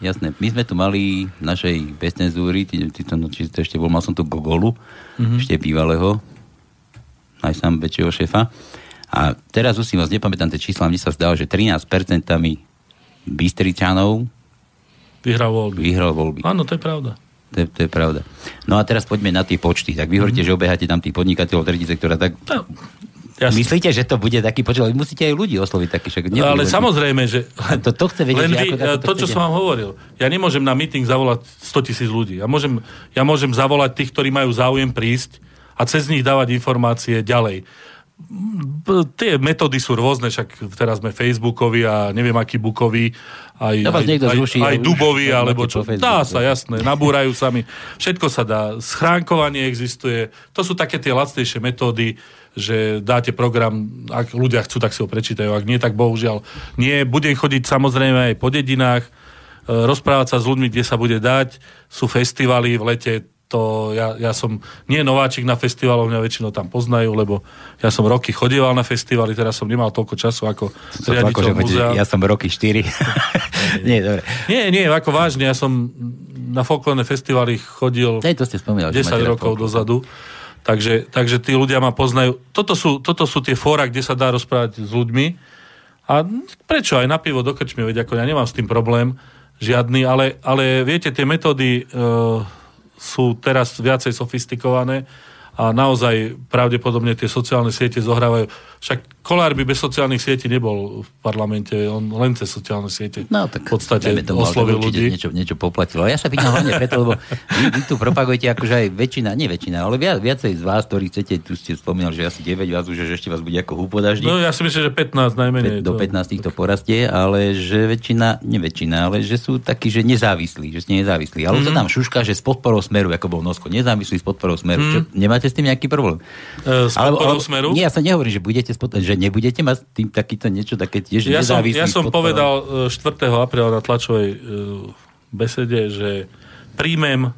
Jasné. My sme tu mali v našej bezcenzúry, ty, ty to, no, či to ešte bol, mal som tu Gogolu, Mhm. mm-hmm. ešte bývalého, najsám väčšieho šefa. A teraz už si vás nepamätám tie čísla, mne sa zdalo, že 13% Bystričanov Vyhral voľby. vyhral voľby. Áno, to je pravda. To je, to je pravda. No a teraz poďme na tie počty. Tak vy hovoríte, že obeháte tam tých podnikateľov, tretí sektora, tak No, Ja som- Myslíte, že to bude taký počet? Vy musíte aj ľudí osloviť taký, však No, ale nebudú- samozrejme, že... To- to chce vedieť, Len vy, ako- ako to to, čo som vám hovoril, ja nemôžem na meeting zavolať 100 tisíc ľudí. Ja môžem, ja môžem zavolať tých, ktorí majú záujem prísť a cez nich dávať informácie ďalej. Tie metódy sú rôzne, však teraz sme Facebookovi a neviem aký bukovi, aj, vás aj, aj, zruší, aj už dubovi, alebo čo. Dá sa, jasné, nabúrajú sa mi. Všetko sa dá. Schránkovanie existuje. To sú také tie lacnejšie metódy, že dáte program, ak ľudia chcú, tak si ho prečítajú. Ak nie, tak bohužiaľ nie. Budem chodiť samozrejme aj po dedinách, e, rozprávať sa s ľuďmi, kde sa bude dať. Sú festivaly v lete, to ja, ja som nie nováčik na festivaloch, mňa väčšinou tam poznajú, lebo ja som roky chodieval na festivaly, teraz som nemal toľko času ako To riaditeľ akože, múzea. ja som roky 4. [LAUGHS] Nie, dobre. Nie, nie, ako vážne, ja som na folklórne festivaly chodil to ste spomínali. že 10 máte rád rokov folklór. dozadu. Takže, takže tí ľudia ma poznajú. Toto sú, toto sú tie fóra, kde sa dá rozprávať s ľuďmi. A prečo aj na pivo do krčmy, veď ako ja nemám s tým problém žiadny, ale, ale viete, tie metódy e, sú teraz viacej sofistikované a naozaj pravdepodobne tie sociálne siete zohrávajú. Však Kolár by bez sociálnych sietí nebol v parlamente, on len cez sociálne siete No, tak v podstate tomu, oslovil ľudí. Niečo, niečo poplatilo. Ja sa pýtam hlavne preto, lebo vy, vy tu propagujete akože aj väčšina, nie väčšina, ale viac, viacej z vás, ktorí chcete, tu ste spomínali, že asi 9 vás už, že ešte vás bude ako húpodaždík. No ja si myslím, že 15 najmenej. do to- 15 to porastie, ale že väčšina, nie väčšina, ale že sú takí, že nezávislí, že ste nezávislí. Ale mm-hmm. Mhm. to tam šuška, že s podporou smeru, ako bol Nosko, nezávislí s podporou smeru. Mm-hmm. Čo, nemáte s tým nejaký problém? E, s podporou Smeru? Nie, ja sa nehovorím, že budete, spod, že nebudete mať tým takýto niečo také tiež Ja som, ja som povedal e, 4. apríla na tlačovej e, besede, že príjmem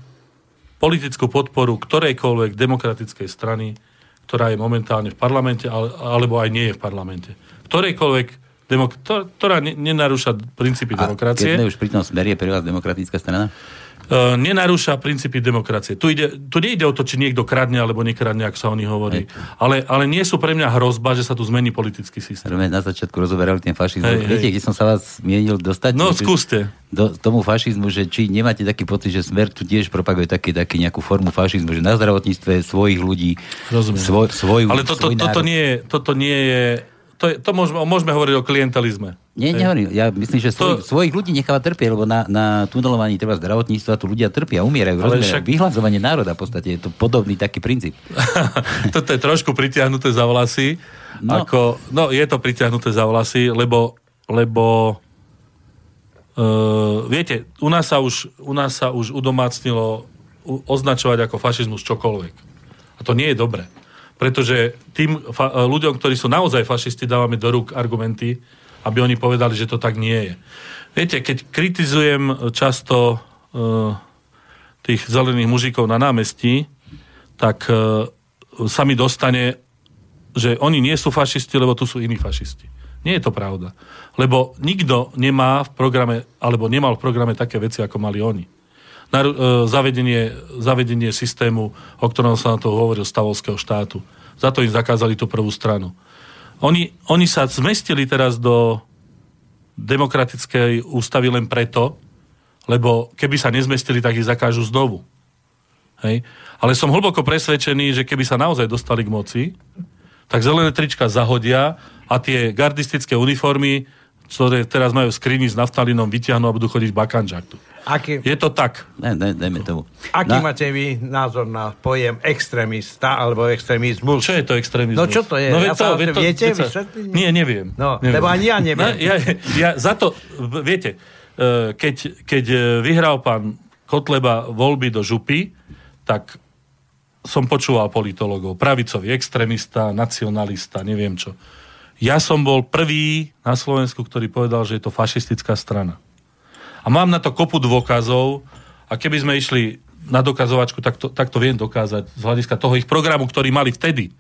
politickú podporu ktorejkoľvek demokratickej strany, ktorá je momentálne v parlamente, ale, alebo aj nie je v parlamente. Ktorejkoľvek, demok- to- ktorá ne- nenarúša princípy A demokracie. Sme už pri tom smer je pre vás demokratická strana? Uh, nenarúša princípy demokracie. Tu, ide, tu nejde o to, či niekto kradne alebo nekradne, ako sa o nich hovorí. Ale, ale nie sú pre mňa hrozba, že sa tu zmení politický systém. Sme na začiatku rozoberali ten fašizmus. Hej, Viete, hej. kde som sa vás mienil dostať? No, skúste. Do tomu fašizmu, že či nemáte taký pocit, že Smer tu tiež propaguje taký, taký nejakú formu fašizmu, že na zdravotníctve svojich ľudí, Rozumiem. svoj, svoju, Ale toto, svoj toto, nie toto nie je... To, je, to môžeme, môžeme hovoriť o klientelizme. Nie, nehovorím. Ja myslím, že svoj, To- svojich ľudí necháva trpieť, lebo na, na tunelovaní treba zdravotníctva tu ľudia trpia, umierajú, Ale však- Vyhľadzovanie národa v podstate je to podobný taký princíp. [LAUGHS] Toto je trošku pritiahnuté za vlasy. No. Ako, no, je to pritiahnuté za vlasy, lebo, lebo uh, viete, u nás sa už, u nás sa už udomácnilo označovať ako fašizmus čokoľvek. A to nie je dobre. Pretože tým fa- e, ľuďom, ktorí sú naozaj fašisti, dávame do rúk argumenty, aby oni povedali, že to tak nie je. Viete, keď kritizujem často uh, tých zelených mužikov na námestí, tak uh, sa mi dostane, že oni nie sú fašisti, lebo tu sú iní fašisti. Nie je to pravda. Lebo nikto nemá v programe, alebo nemal v programe také veci, ako mali oni. E, zavedenie, zavedenie systému, o ktorom sa na to hovoril stavovského štátu. Za to im zakázali tú prvú stranu. Oni, oni sa zmestili teraz do demokratickej ústavy len preto, lebo keby sa nezmestili, tak ich zakážu znovu. Hej. Ale som hlboko presvedčený, že keby sa naozaj dostali k moci, tak zelené trička zahodia a tie gardistické uniformy, ktoré teraz majú skrini s naftalinom, vyťahnú a budú chodiť v bakanžaktu. Aký, No. Je to tak. Ne, ne, dajme tomu. aký No, máte vy názor na pojem extrémista alebo extrémizmus? Čo je to extrémizmus? No čo to je? veď Ja sa- veď viete sa-? Nie, neviem. No, neviem. lebo ani ja neviem. No, ja, ja za to, viete, e, keď, keď e, vyhral pán Kotleba voľby do župy, tak som počúval politologov, pravicový extrémista, nacionalista, neviem čo. Ja som bol prvý na Slovensku, ktorý povedal, že je to fašistická strana. A mám na to kopu dôkazov a keby sme išli na dokazovačku, tak to, tak to viem dokázať z hľadiska toho ich programu, ktorý mali vtedy.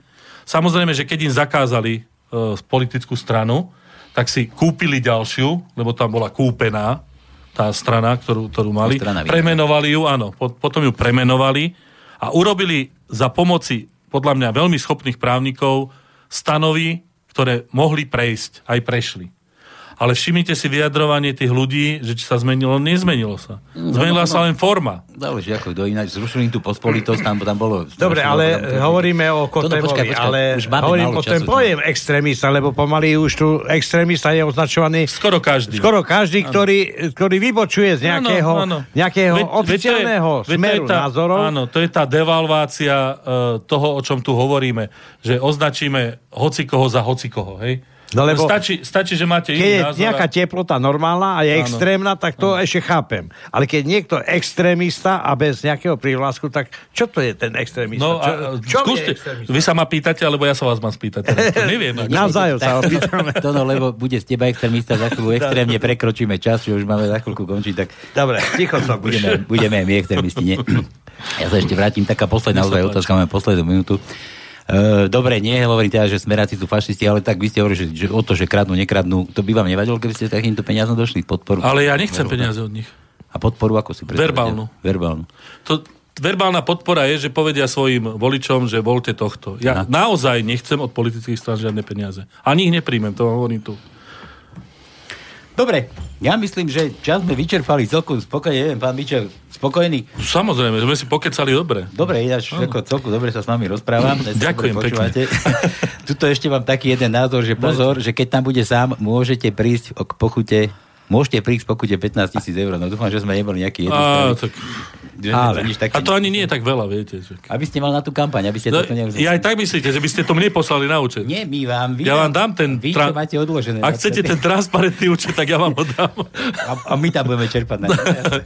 Samozrejme, že keď im zakázali e, politickú stranu, tak si kúpili ďalšiu, lebo tam bola kúpená tá strana, ktorú, ktorú mali. Strana. Premenovali ju, áno, po, potom ju premenovali a urobili za pomoci podľa mňa veľmi schopných právnikov stanovy, ktoré mohli prejsť, aj prešli. Ale všimnite si vyjadrovanie tých ľudí, že či sa zmenilo, nezmenilo sa. Zmenila sa len forma. Záleží ako kto ináč. Zrušili tú pospolitosť, tam, tam bolo... Dobre, ale hovoríme o Kotevovi, ale hovorím o ten pojem extrémista, lebo pomaly už tu extrémista je označovaný... Skoro každý. Skoro každý, ktorý, ktorý vybočuje z nejakého, áno, áno. nejakého veď, oficiálneho je, smeru tá, názorov. Áno, to je tá devalvácia uh, toho, o čom tu hovoríme, že označíme hocikoho za hocikoho, hej? No lebo stačí, stačí, že máte keď je názor. nejaká teplota normálna a je Áno. extrémna, tak to Áno. ešte chápem. Ale keď niekto extrémista a bez nejakého prívlasku, tak čo to je ten extrémista? No, čo, a, čo skúste, vy sa ma pýtate, alebo ja sa vás mám spýtať. To neviem. Navzájom sa opýtame. To [LAUGHS] no, lebo bude z teba extrémista, za chvíľu extrémne prekročíme čas, že už máme za chvíľku končiť. Tak... Dobre, ticho som budeme, budeme my extrémisti. Nie. [CLEARS THROAT] Ja sa ešte vrátim, taká posledná otázka, máme poslednú minútu. Uh, dobre, nie, hovorím teda, že smeráci sú fašisti, ale tak vy ste hovorili, že, že o to, že kradnú, nekradnú, to by vám nevadilo, keby ste takýmto peniazom došli podporu. Ale ja nechcem peniaze od nich. A podporu ako si predstavíte? Verbálnu. Verbálnu. To, verbálna podpora je, že povedia svojim voličom, že volte tohto. Ja Na. naozaj nechcem od politických strán žiadne peniaze. Ani ich nepríjmem, to hovorím tu. Dobre, ja myslím, že čas sme vyčerpali celkom spokojne, neviem, pán Mičel, spokojný? Samozrejme, sme si pokecali dobre. Dobre, ináč ako celku dobre sa s vami rozprávam. Ďakujem pekne. [LAUGHS] Tuto ešte mám taký jeden názor, že pozor, že keď tam bude sám, môžete prísť k pochute Môžete prísť pokute 15 tisíc eur. No dúfam, že sme neboli nejaký jeden. tak... Ale. A to ani nie je tak veľa, viete. Že... Aby ste mal na tú kampaň, aby ste no, to nevzali. Ja aj tak myslíte, že by ste to mne poslali na účet. Nie, my vám. Vy ja vám dám ten... Vy, tra... máte odložené. Ak chcete ten transparentný účet, tak ja vám ho dám. A, a my tam budeme čerpať na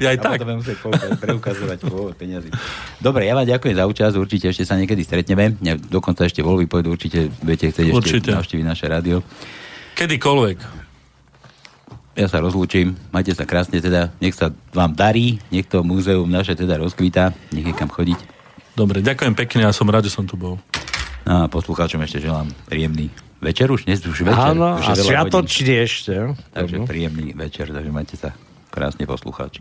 Ja aj tak. budeme musieť preukazovať peniazy. Dobre, ja vám ďakujem za účasť, určite ešte sa niekedy stretneme. Dokonca ešte voľby pôjdu, určite budete chcieť ešte navštíviť naše rádio. Kedykoľvek ja sa rozlúčim, majte sa krásne teda, nech sa vám darí, nech to múzeum naše teda rozkvítá, nech je kam chodiť. Dobre, ďakujem pekne a som rád, že som tu bol. No a poslucháčom ešte želám príjemný večer už, dnes už večer. Áno, už a sviatočne ešte. Takže príjemný večer, takže majte sa krásne poslucháči.